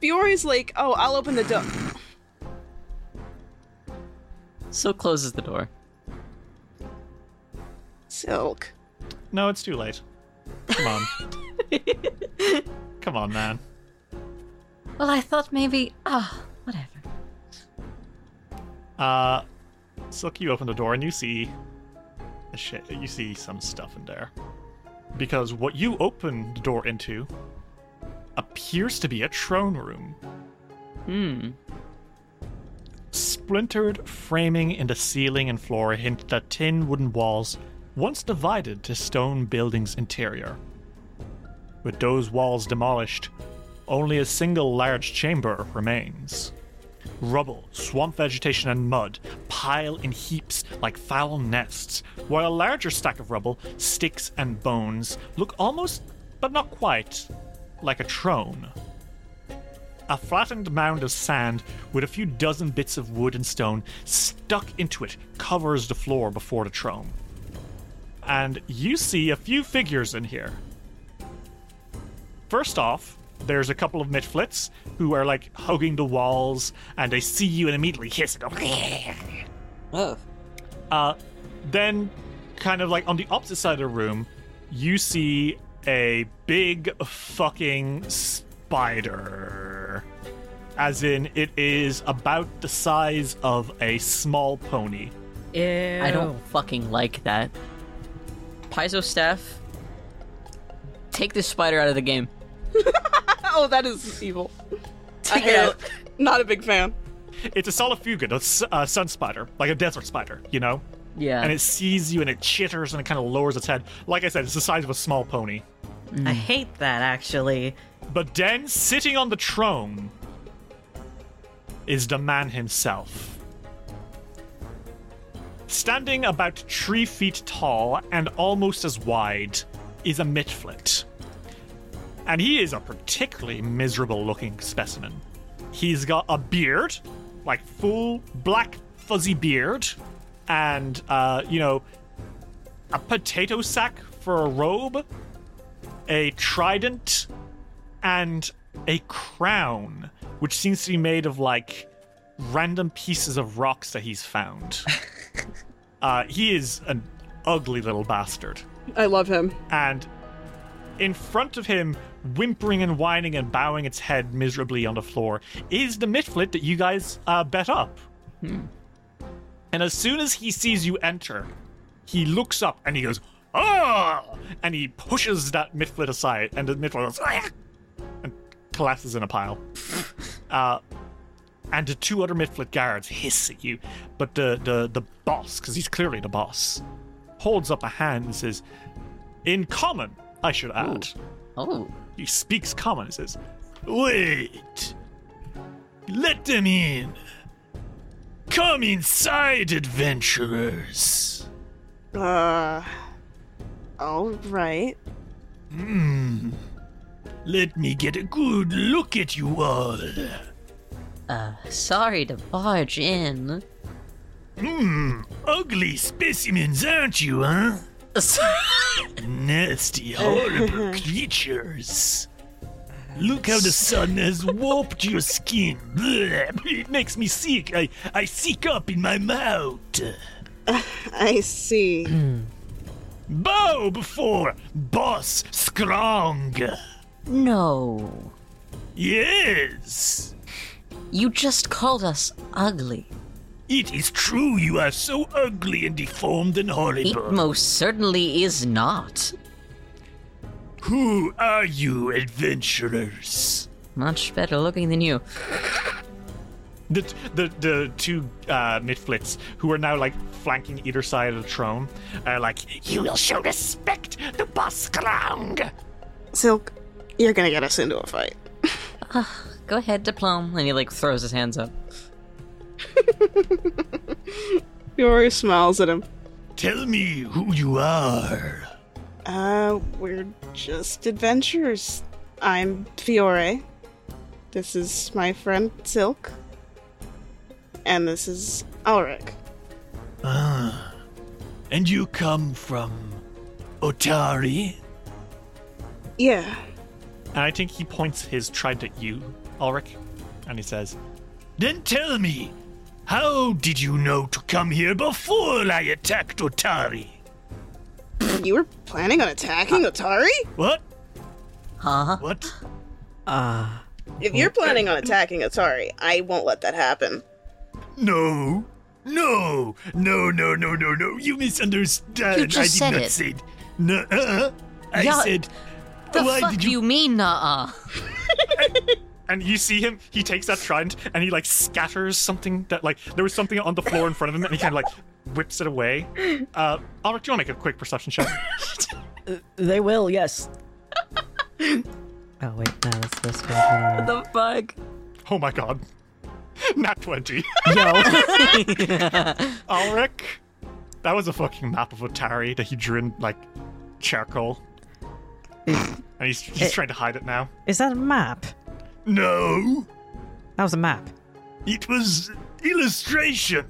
Fiore's like, oh, I'll open the door. So closes the door. Silk. No, it's too late. Come on. [LAUGHS] Come on, man. Well, I thought maybe. Ah, whatever. Uh, Silk, you open the door and you see, a sh- you see some stuff in there, because what you open the door into appears to be a throne room. Hmm. Splintered framing in the ceiling and floor hint that tin wooden walls once divided to stone buildings interior. With those walls demolished, only a single large chamber remains. Rubble, swamp vegetation, and mud pile in heaps like foul nests, while a larger stack of rubble, sticks, and bones look almost, but not quite, like a throne. A flattened mound of sand with a few dozen bits of wood and stone stuck into it covers the floor before the throne. And you see a few figures in here. First off, there's a couple of Mitflits who are like hugging the walls and they see you and immediately hiss and go. Oh. Uh, then, kind of like on the opposite side of the room, you see a big fucking spider. As in, it is about the size of a small pony. Ew. I don't fucking like that. Paizo staff, take this spider out of the game. [LAUGHS] oh, that is evil. I Take hate it out. Not a big fan. It's a solifuga, a s- a sun spider, like a desert spider, you know? Yeah. And it sees you and it chitters and it kind of lowers its head. Like I said, it's the size of a small pony. Mm. I hate that actually. But then, sitting on the throne, is the man himself. Standing about three feet tall and almost as wide is a Mitflit. And he is a particularly miserable looking specimen. He's got a beard, like full black fuzzy beard, and, uh, you know, a potato sack for a robe, a trident, and a crown, which seems to be made of like random pieces of rocks that he's found. [LAUGHS] uh, he is an ugly little bastard. I love him. And in front of him, whimpering and whining and bowing its head miserably on the floor, is the Mitflit that you guys uh, bet up. And as soon as he sees you enter, he looks up and he goes, Ah! And he pushes that Mitflit aside, and the Mitflit goes, "Ah!" and collapses in a pile. [LAUGHS] uh, and the two other Mitflit guards hiss at you, but the, the, the boss, because he's clearly the boss, holds up a hand and says, In common, I should add. Oh. He speaks common and says, Wait! Let them in! Come inside, adventurers! Uh. All right. Hmm. Let me get a good look at you all. Uh, sorry to barge in. Hmm. Ugly specimens, aren't you, huh? [LAUGHS] Nasty, [LAUGHS] horrible creatures. Look how the sun has warped your skin. Blech, [LAUGHS] It makes me sick. I, I sick up in my mouth. [LAUGHS] I see. [CLEARS THROAT] Bow before Boss Skrawng. No. Yes. You just called us ugly. It is true you are so ugly and deformed and horrible. It most certainly is not. Who are you, adventurers? Much better looking than you. The, the the two uh, Mitflits who are now like flanking either side of the throne are like, You will show respect to Boss Skrawng. Silk, you're gonna get us into a fight. Go ahead, Diplom. And he like throws his hands up. [LAUGHS] Fiore smiles at him. Tell me who you are. Uh, we're just adventurers. I'm Fiore. This is my friend Silk. And this is Ulrich. Ah. And you come from Otari? Yeah. And I think he points his trident at you, Ulrich, and he says, Then tell me, how did you know to come here before I attacked Otari? You were planning on attacking Otari? What? Huh? What? Uh, If you're planning on attacking Otari, I won't let that happen. No. No. No, no, no, no, no. You misunderstand. You just I did said not it. say. No, uh, I Yeah, said. The why fuck did you... you mean, uh [LAUGHS] and you see him. He takes that trident and he like scatters something that like there was something on the floor in front of him, and he kind of like whips it away. Uh, Ulrich, do you want to make a quick perception check? [LAUGHS] they will, yes. oh wait, no, that's this What [LAUGHS] the fuck? Oh my god. Nat 20. [LAUGHS] Yo. Ulrich, that was a fucking map of Otari that he drew in like charcoal. and he's, he's It- trying to hide it now. Is that a map? No. That was a map. It was illustration.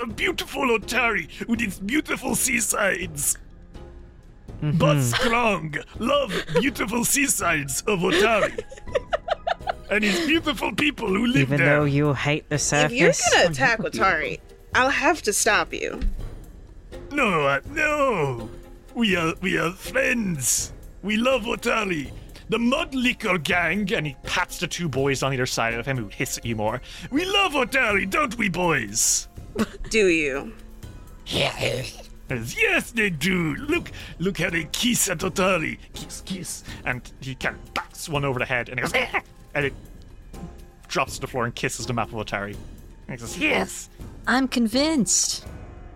A beautiful Otari with its beautiful seasides. Mm-hmm. But strong, love beautiful seasides of Otari. [LAUGHS] and his beautiful people who live Even there. though you hate the surface. If you're gonna attack Otari, I'll have to stop you. No, uh, no. We are we are friends. We love Otari. The Mudlicker Gang, And he pats the two boys on either side of him who hiss at you more. we love Otari, don't we, boys? [LAUGHS] Do you? Yes, yes, they do. Look, look how they kiss at Otari. Kiss, kiss. And he kind of backs one over the head and it goes, "Ah!" and it drops to the floor and kisses the map of Otari. And he says, Yes. I'm convinced.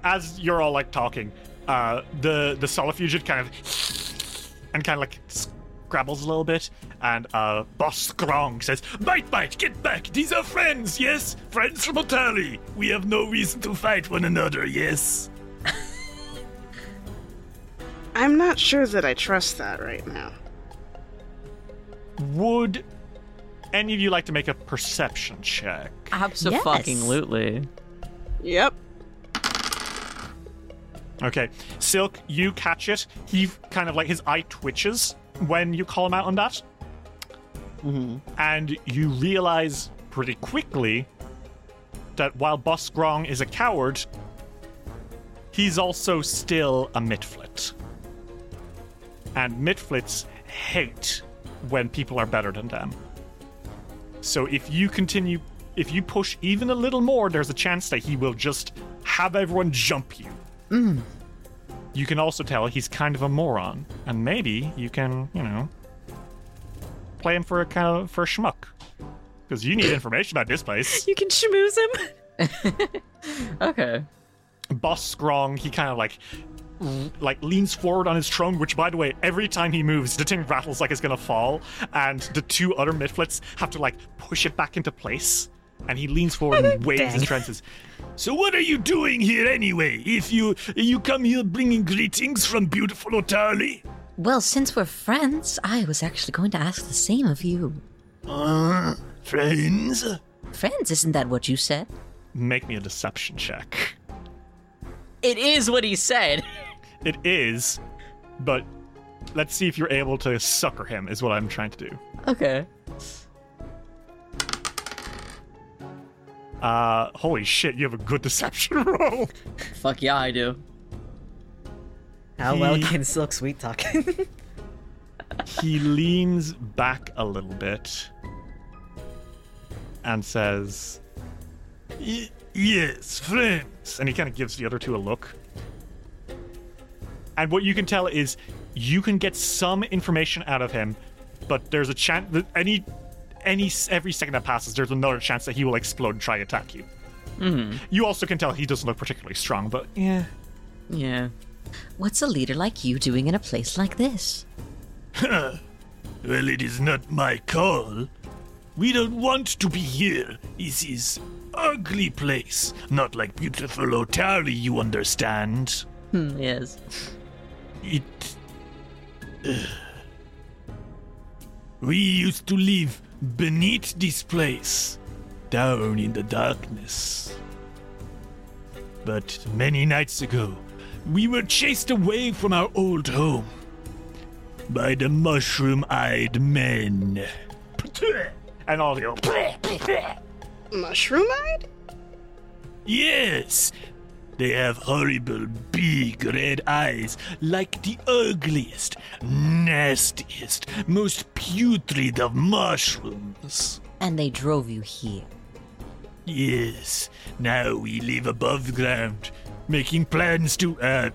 As you're all like talking, uh, the the solifugid kind of and kind of like scrabbles a little bit, and uh, Boss Skrawng says, Bite, bite, get back. These are friends, yes? Friends from Otali! We have no reason to fight one another, yes? [LAUGHS] I'm not sure that I trust that right now. "Would any of you like to make a perception check?" Absolutely. Yep. Okay, Silk, you catch it. He kind of like his eye twitches when you call him out on that. Mm-hmm. And you realize pretty quickly that while Boss Skrawng is a coward, he's also still a Mitflit. And Mitflits hate when people are better than them. So if you continue, if you push even a little more, there's a chance that he will just have everyone jump you. You can also tell he's kind of a moron, and maybe you can, you know, play him for a kind of for a schmuck, because you need [LAUGHS] information about this place. You can schmooze him. [LAUGHS] Okay. Boss Skrawng, he kind of like like leans forward on his throne, which by the way, every time he moves, the thing rattles like it's gonna fall, and the two other mitflits have to like push it back into place. And he leans forward and [LAUGHS] waves his Dang. Trident and says, So what are you doing here anyway? If you you come here bringing greetings from beautiful Otari? Well, since we're friends, I was actually going to ask the same of you. Uh, friends? Friends, isn't that what you said? Make me a deception check. It is what he said. [LAUGHS] It is, but let's see if you're able to sucker him, is what I'm trying to do. Okay. Uh, holy shit, you have a good deception [LAUGHS] roll. Fuck yeah, I do. How well can Silk sweet talk? [LAUGHS] he leans back a little bit and says, Y- yes, friends. and he kind of gives the other two a look. And what you can tell is you can get some information out of him, but there's a chance that any any every second that passes, there's another chance that he will explode and try to attack you. Mm-hmm. You also can tell he doesn't look particularly strong, but yeah. Yeah. What's a leader like you doing in a place like this? [LAUGHS] well, it is not my call. We don't want to be here. This is ugly place, not like beautiful Otari, you understand. Hmm, yes. It. [SIGHS] We used to live beneath this place, down in the darkness. But many nights ago, we were chased away from our old home by the mushroom eyed men. and all you. Mushroom-eyed? Yes, they have horrible big red eyes, like the ugliest, nastiest, most putrid of mushrooms. And they drove you here. Yes, now we live above ground, making plans to, uh,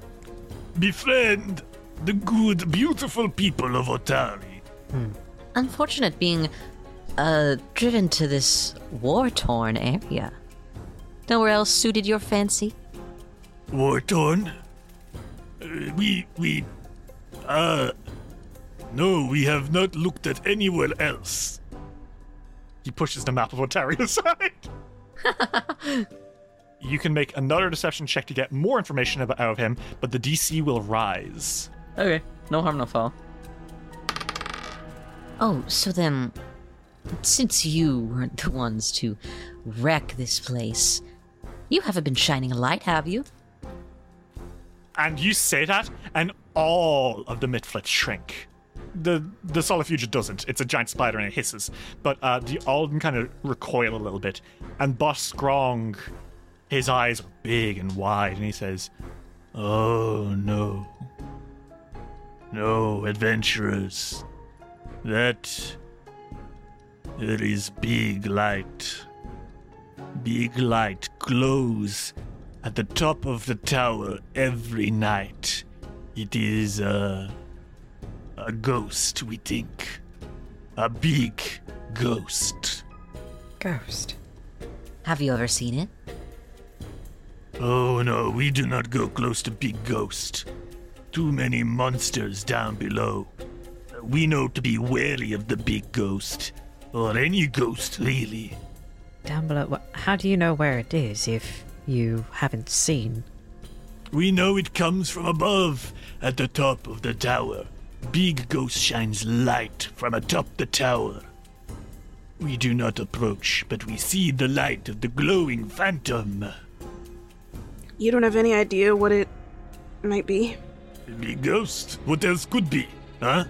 befriend the good, beautiful people of Otari. Unfortunate being, uh, driven to this war torn area. Nowhere else suited your fancy? War torn? Uh, we, we, uh, no, we have not looked at anywhere else. He pushes the map of Otari [LAUGHS] aside. [LAUGHS] you can make another deception check to get more information about out of him, but the DC will rise. Okay, no harm, no foul. Oh, so then, since you weren't the ones to wreck this place, you haven't been shining a light, have you? And you say that, and all of the Mitflits shrink. The the Solifuge doesn't. It's a giant spider and it hisses. But uh, the them kind of recoil a little bit. And Boss Skrawng, his eyes are big and wide, and he says, Oh no. No, adventurers. That. There is big light. Big light glows at the top of the tower every night. It is a. a ghost, we think. A big ghost. Ghost. Have you ever seen it? Oh no, we do not go close to big ghost. Too many monsters down below. We know to be wary of the big ghost. Or any ghost, really. Down below. How do you know where it is if you haven't seen? We know it comes from above, at the top of the tower. Big ghost shines light from atop the tower. We do not approach, but we see the light of the glowing phantom. You don't have any idea what it might be? Big ghost? What else could be? Huh?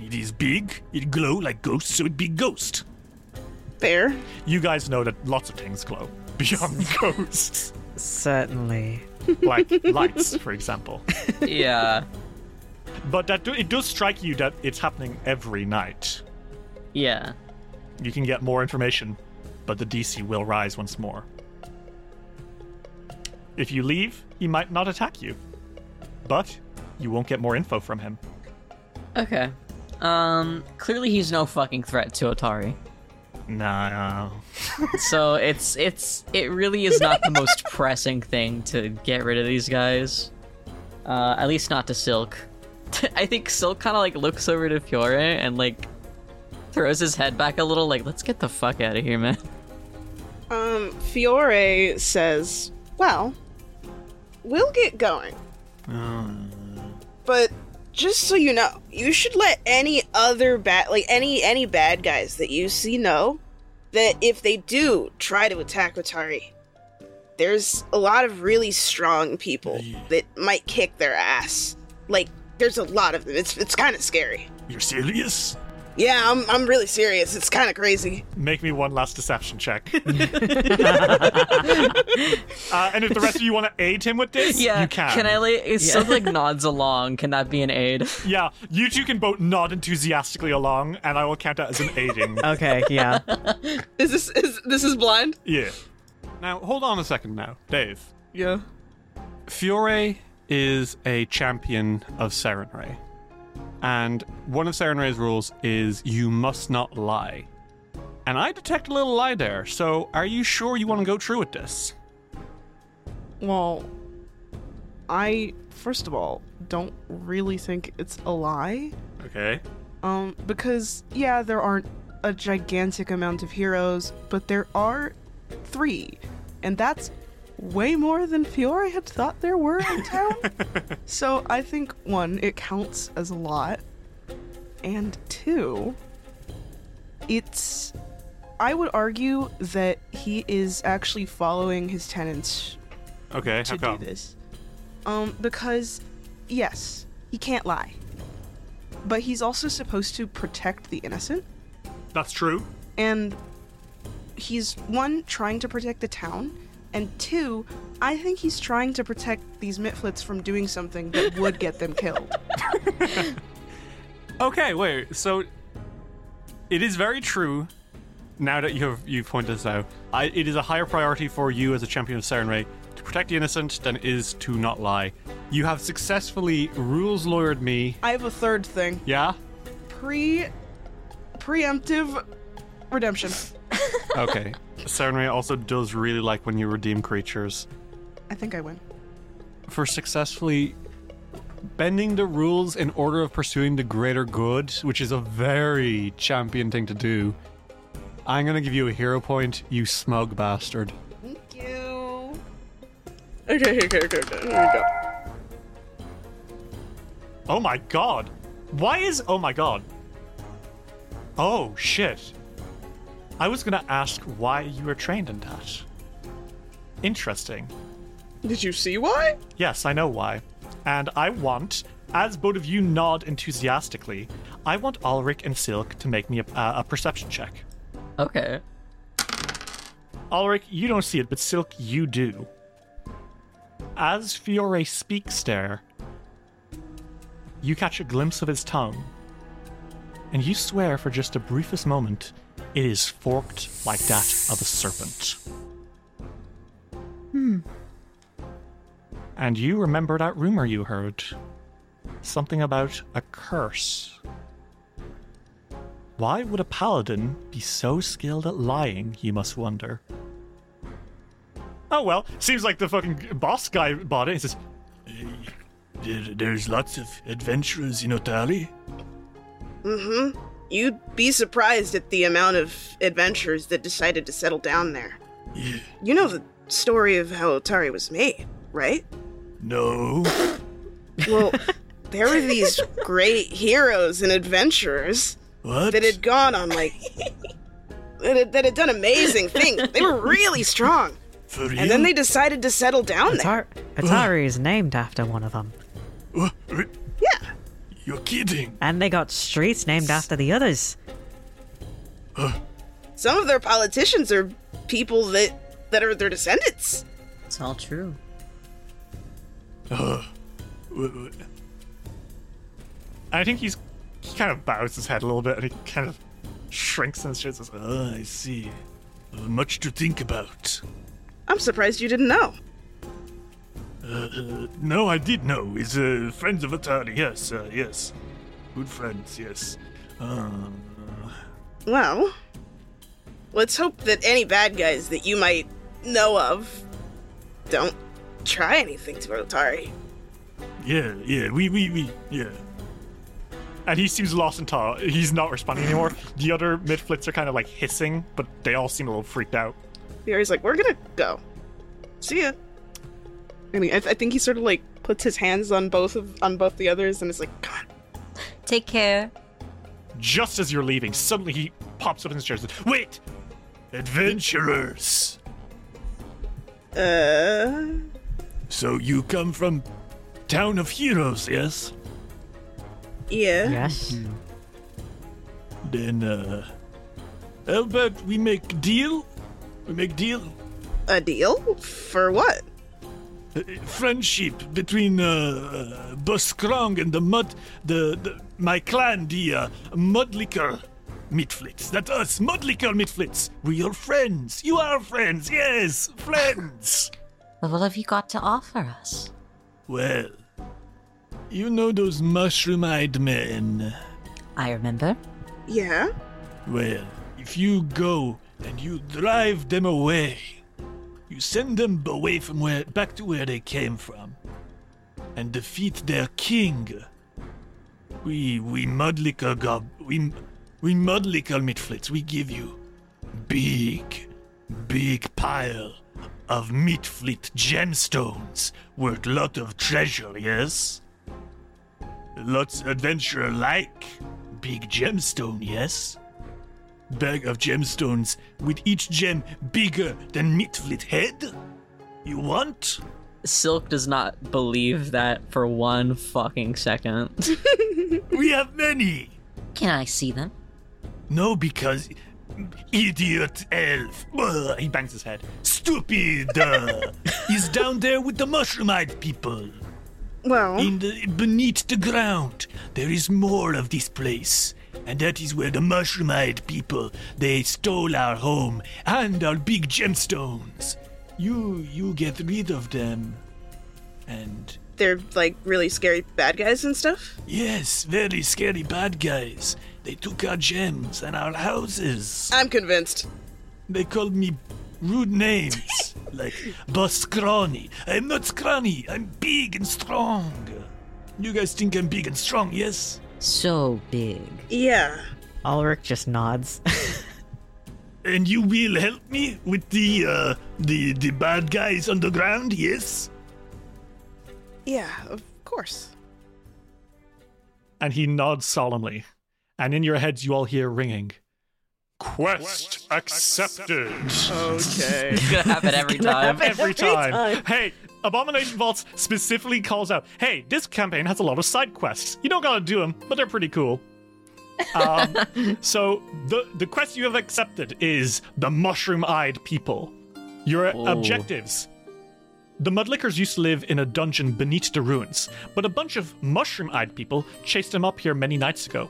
It is big, it glow like ghosts, so it be ghost. Fair. You guys know that lots of things glow [LAUGHS] beyond [LAUGHS] ghosts. Certainly. like lights, for example. [LAUGHS] Yeah. But that do, it does strike you that it's happening every night. Yeah. You can get more information, but the DC will rise once more. If you leave, he might not attack you. But you won't get more info from him. Okay. Um, clearly he's no fucking threat to Otari. Nah. so it's it's it really is not the most [LAUGHS] pressing thing to get rid of these guys. Uh, at least not to Silk. [LAUGHS] I think Silk kind of like looks over to Fiore and like throws his head back a little, like, "Let's get the fuck out of here, man." Um, Fiore says, Well, we'll get going. But just so you know, you should let any other bad like any any bad guys that you see know that if they do try to attack Otari, there's a lot of really strong people that might kick their ass. Like there's a lot of them. It's it's kind of scary. You're serious? Yeah, I'm I'm really serious. It's kind of crazy. Make me one last deception check. [LAUGHS] uh, and if the rest of you want to aid him with this, Yeah. you can. Can I like? If Silk like nods along, can that be an aid? Yeah, you two can both nod enthusiastically along, and I will count that as an aiding. [LAUGHS] Okay, yeah. Is this is this is blind? Yeah. Now, hold on a second now. Dave. Yeah. Fiore is a champion of Sarenrae. And one of Sarenrae's rules is you must not lie. And I detect a little lie there, so are you sure you want to go through with this? Well, I first of all don't really think it's a lie. Okay. Um, because yeah, there aren't a gigantic amount of heroes, but there are three, and that's way more than Fiore had thought there were in town. [LAUGHS] so I think one, it counts as a lot, and two, it's. I would argue that he is actually following his tenants Okay, to how come? do this. Um, because yes, he can't lie, but he's also supposed to protect the innocent. That's true. And he's one trying to protect the town, and two, I think he's trying to protect these Mitflits from doing something that would get them killed. [LAUGHS] Okay, wait. So it is very true. Now that you have you've pointed this out, I, it is a higher priority for you as a champion of Sarenrae to protect the innocent than it is to not lie. You have successfully rules lawyered me. I have a third thing. Yeah. Pre preemptive redemption. [LAUGHS] Okay. Sarenrae also does really like when you redeem creatures I think I win. for successfully bending the rules in order of pursuing the greater good, which is a very champion thing to do. I'm gonna give you a hero point, you smug bastard. Thank you. Okay, okay, okay, okay. Here we go. Oh my god. Why is. Oh my god. Oh shit. I was gonna ask why you were trained in that. Interesting. Did you see why? Yes, I know why. And I want, as both of you nod enthusiastically, I want Ulrich and Silk to make me a, uh, a perception check. Okay. Ulrich, you don't see it, but Silk, you do. As Fiore speaks there, you catch a glimpse of his tongue, and you swear for just the briefest moment it is forked like that of a serpent. Hmm. And you remember that rumor you heard. Something about a curse. Why would a paladin be so skilled at lying, you must wonder? Oh well, seems like the fucking boss guy bought it. He says, There's lots of adventurers in Otali. Mm-hmm. You'd be surprised at the amount of adventurers that decided to settle down there. Yeah. You know the story of how Otari was made, right? No. Well, [LAUGHS] there were these great heroes and adventurers What? that had gone on like that had, that had done amazing things. They were really strong, For and then they decided to settle down there. Atar- Otari is named after one of them. Yeah. You're kidding. And they got streets named after the others. Some of their politicians are people that that are their descendants. It's all true. Uh, w- w- I think he's he kind of bows his head a little bit and he kind of shrinks and says, ah, I see. Much to think about. I'm surprised you didn't know. Uh, uh, no, I did know. He's uh, friends of Otari. Yes, uh, yes. Good friends, yes. Uh, Well, let's hope that any bad guys that you might know of don't try anything to Otari. yeah, yeah, we, we, we, yeah. and he seems lost in thought. He's not responding anymore. [LAUGHS] The other mitflits are kind of like hissing, but they all seem a little freaked out. Fiore's like, we're gonna go. See ya. I mean, I, th- I think he sort of like puts his hands on both of on both the others, and is like, come on. Take care. Just as you're leaving, suddenly he pops up in his chair and says, Wait! Adventurers! Uh, So you come from Town of Heroes, yes? yeah. Yes. Then, uh. Albert, we make deal? We make deal? A deal for what? Uh, friendship between uh, uh Boss Skrawng and the mud, the, the my clan, the uh, Mudlicker Mitflits. That's us, Mudlicker Mitflits. We are friends. You are friends, yes, friends. Well, what have you got to offer us? well, you know those mushroom-eyed men. I remember. Yeah. Well, if you go and you drive them away, you send them away from where back to where they came from, and defeat their king. We we mudlicker gob we we mudlicker mitflits. We give you big, big pile of mitflit gemstones worth lot of treasure. Yes, lots adventure like big gemstone. Yes bag of gemstones with each gem bigger than Mitflit head? You want? Silk does not believe that for one fucking second. [LAUGHS] we have many. Can I see them? No, because Idiot elf. Ugh, he bangs his head. Stupid. uh, [LAUGHS] He's down there with the mushroom-eyed people. Well, In the, beneath the ground, there is more of this place. And that is where the mushroom-eyed people, they stole our home and our big gemstones. You, you get rid of them. And they're like really scary bad guys and stuff. yes, very scary bad guys. They took our gems and our houses. I'm convinced. They called me rude names, [LAUGHS] like Boss Scrawny. I'm not scrawny, I'm big and strong. You guys think I'm big and strong, yes? So big. Yeah. Ulrich just nods. [LAUGHS] And you will help me with the uh the the bad guys on the ground, yes? Yeah, of course. And he nods solemnly. And in your heads, you all hear ringing. Quest accepted. Okay. [LAUGHS] It's gonna happen every time. Every time. Hey, Abomination Vaults specifically calls out, hey, this campaign has a lot of side quests. You don't gotta do them, but they're pretty cool. Um, [LAUGHS] so the the quest you have accepted is the mushroom-eyed people. Your objectives. The Mudlickers used to live in a dungeon beneath the ruins, but a bunch of mushroom-eyed people chased them up here many nights ago.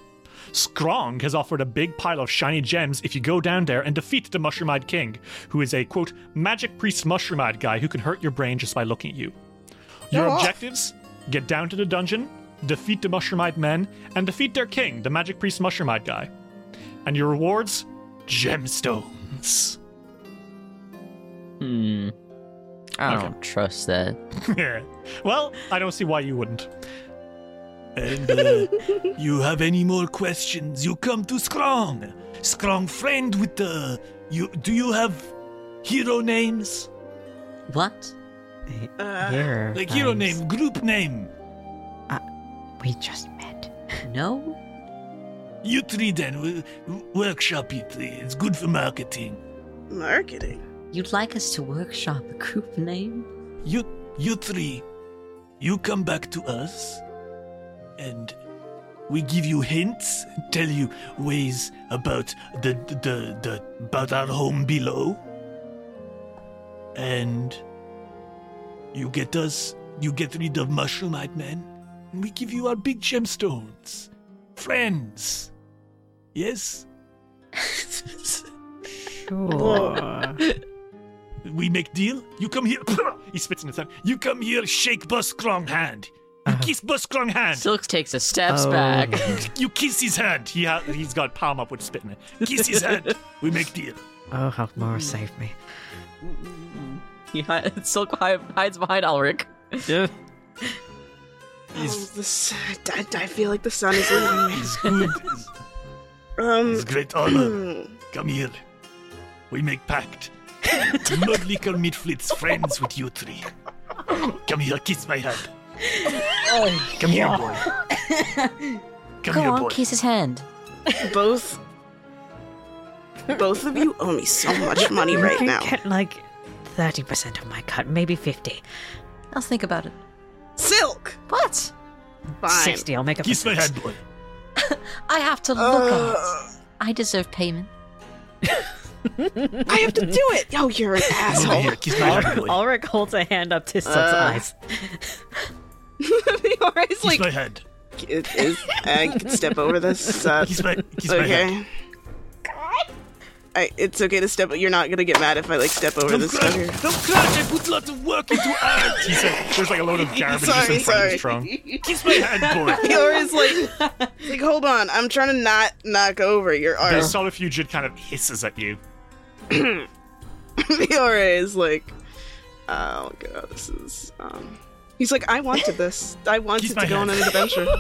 Skrawng has offered a big pile of shiny gems if you go down there and defeat the Mushroom Eyed King, who is a quote magic priest mushroom eyed guy who can hurt your brain just by looking at you. Your Go off. objectives get down to the dungeon, defeat the mushroom eyed men, and defeat their king, the magic priest mushroom eyed guy. And your rewards gemstones. Hmm. I don't trust that. [LAUGHS] well, I don't see why you wouldn't. And uh, you have any more questions, you come to Skrawng. Skrawng friend with the you do you have hero names? What? Uh, Here. Like hero names. name, group name. We just met. No? You three then, w- w- workshop you three. It's good for marketing. Marketing. You'd like us to workshop a group name? You you three, you come back to us, and we give you hints, tell you ways about the the the about our home below, and you get us. You get rid of mushroom-eyed men, and we give you our big gemstones, friends. Yes. Sure. [LAUGHS] We make deal. You come here. [COUGHS] he spits in his hand. You come here. Shake Boss Skrawng hand. You kiss Boss Skrawng hand. Silks takes a steps Oh. back. [LAUGHS] You kiss his hand. He ha- he's got palm up with spit in it. Kiss his hand. [LAUGHS] We make deal. Oh, Halkmore saved me. He hi- [LAUGHS] Silk hi- hides behind Ulrich. Oh, this, I, I feel like the sun is leaving me. It's good. Um, It's great honor. [CLEARS THROAT] Come here. We make pact. Mudlicker Mitflit's friends with you three. Come here. Kiss my hand. Come here, boy. [LAUGHS] Come Go here, on, boy. kiss his hand. both, both of you owe me so much [LAUGHS] money right can now. Get like thirty percent of my cut, maybe fifty. I'll think about it. Silk. What? Fine. Sixty. I'll make up. Kiss my hand, boy. [LAUGHS] I have to look at it. Uh, I deserve payment. I have to do it. Oh, you're an Over asshole. here. Kiss my hand, boy. Ulrich holds a hand up to Silk's Uh, eyes. Alright, Kiss like my head. it is. I can step over this. [LAUGHS] Uh, Kiss my, kiss my hand. okay. I, it's okay to step. You're not gonna get mad if I like step over Don't this crash. stuff. Don't crash. I put lots of work into art. He said, there's like a load of [LAUGHS] garbage Sorry, just in front of sorry. Skrawng. Kiss my hand, boy. [LAUGHS] Fiore is like, like, hold on. I'm trying to not knock over your art. The arm. Solifugid kind of hisses at you. Fiore is like, oh god, this is. um He's like, I wanted this. I wanted Kiss to my go on an adventure. [LAUGHS]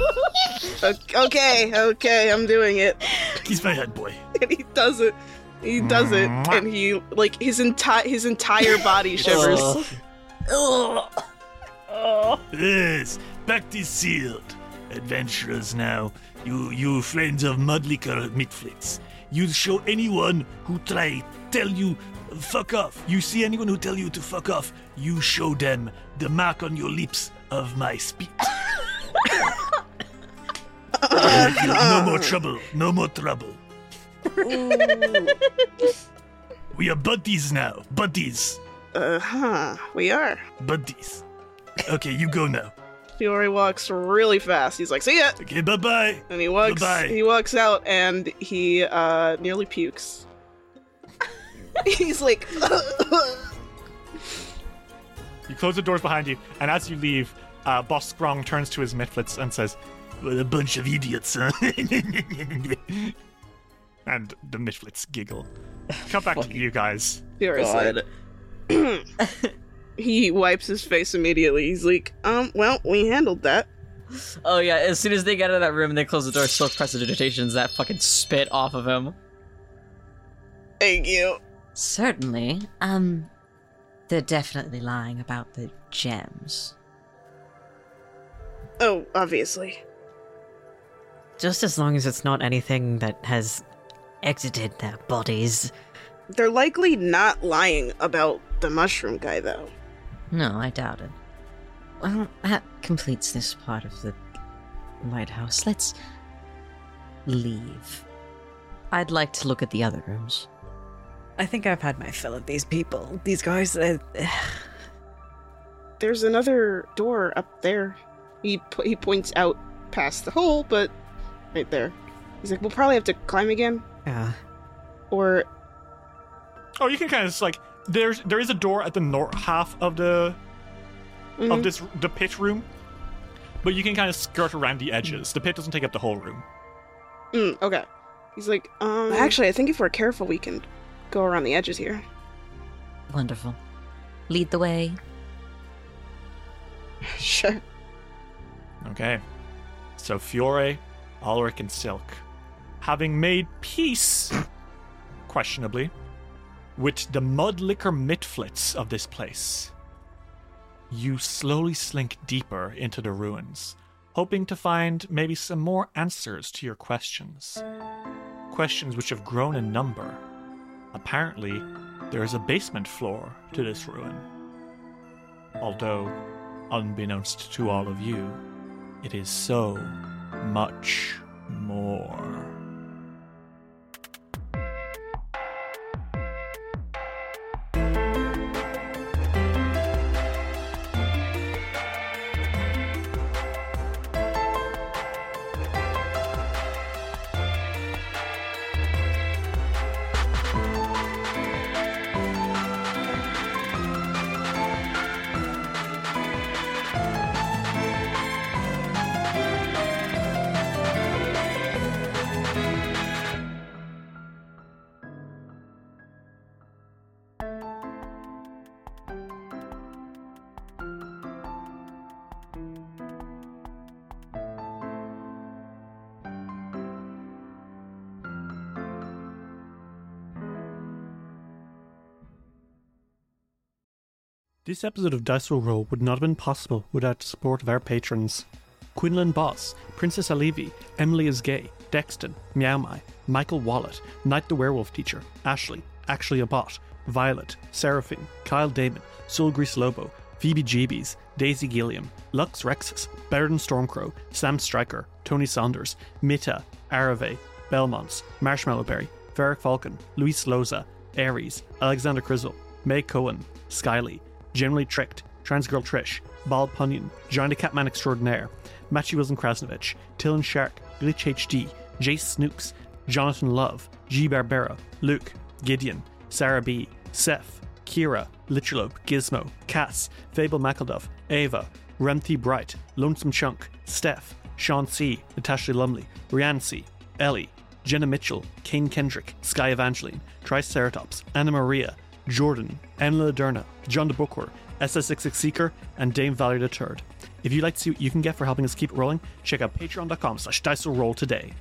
Okay, okay, I'm doing it. He's my head boy. And he does it. He does it, and he like his entire his entire body [LAUGHS] shivers. Yes, pact is sealed. Adventurers now, you you friends of Mudlicker Mitflits, you show anyone who try tell you fuck off. You see anyone who tell you to fuck off, you show them the mark on your lips of my spit. [LAUGHS] no more trouble, no more trouble. We are buddies now. Buddies. Uh huh. We are. Buddies. Okay, you go now. Fiore walks really fast. He's like, "See ya." Okay, bye bye. And he walks. Bye-bye. He walks out, and he uh nearly pukes. [LAUGHS] He's like, [LAUGHS] You close the doors behind you, and as you leave, uh, Boss Skrawng turns to his Mitflits and says, What a bunch of idiots, huh? [LAUGHS] and the Mitflits giggle. Come back to you guys. Fiore's [COUGHS] like, he wipes his face immediately. He's like, um, well, we handled that. Oh yeah, as soon as they get out of that room and they close the door, Silk presentations that fucking spit off of him. Thank you. Certainly. Um, they're definitely lying about the gems. Oh, obviously. Just as long as it's not anything that has exited their bodies. They're likely not lying about the mushroom guy, though. No, I doubt it. Well, that completes this part of the lighthouse. Let's leave. I'd like to look at the other rooms. I think I've had my fill of these people. These guys. Uh, [SIGHS] There's another door up there. He po- he points out past the hole, but right there. He's like, we'll probably have to climb again, yeah. or Oh, you can kind of just like there's there is a door at the north half of the Mhm. of this the pit room, but you can kind of skirt around the edges. The pit doesn't take up the whole room. Mm, okay. He's like, um, actually, I think if we're careful, we can go around the edges here. Wonderful. Lead the way. [LAUGHS] sure. Okay. So Fiore, Ulrich, and Silk, having made peace, [COUGHS] questionably, with the Mudlicker mitflits of this place, you slowly slink deeper into the ruins, hoping to find maybe some more answers to your questions. Questions which have grown in number. Apparently, there is a basement floor to this ruin. Although, unbeknownst to all of you, it is so much more. This episode of Dice Will Roll would not have been possible without the support of our patrons. Quinlan Boss, Princess Alivi, Emily is Gay, Dexton, Meow Michael Wallet, Knight the Werewolf Teacher, Ashley, Actually a Bot, Violet, Seraphine, Kyle Damon, Soul Grease Lobo, Phoebe Jeebies, Daisy Gilliam, Lux Rexus, Baron Stormcrow, Sam Stryker, Tony Saunders, Mita, Arave, Belmonts, Marshmallow Berry, Varric Falcon, Luis Loza, Aries, Alexander Crizzle, May Cohen, Skyly, Generally Tricked, Transgirl Trish, Bald Punyon, Johnny Catman Extraordinaire, Matthew Wilson Krasnovich, Tillen Shark, Glitch HD, Jace Snooks, Jonathan Love, G Barbera, Luke, Gideon, Sarah B, Seth, Kira, Lichalope, Gizmo, Cass, Fable McElduff, Ava, Remthi Bright, Lonesome Chunk, Steph, Sean C, Natasha Lumley, Rianne C, Ellie, Jenna Mitchell, Kane Kendrick, Sky Evangeline, Triceratops, Anna Maria, Jordan, Emily Laderna, John de Booker, SS66 Seeker, and Dame Valerie III. If you'd like to see what you can get for helping us keep rolling, check out patreon.com slash dice roll today.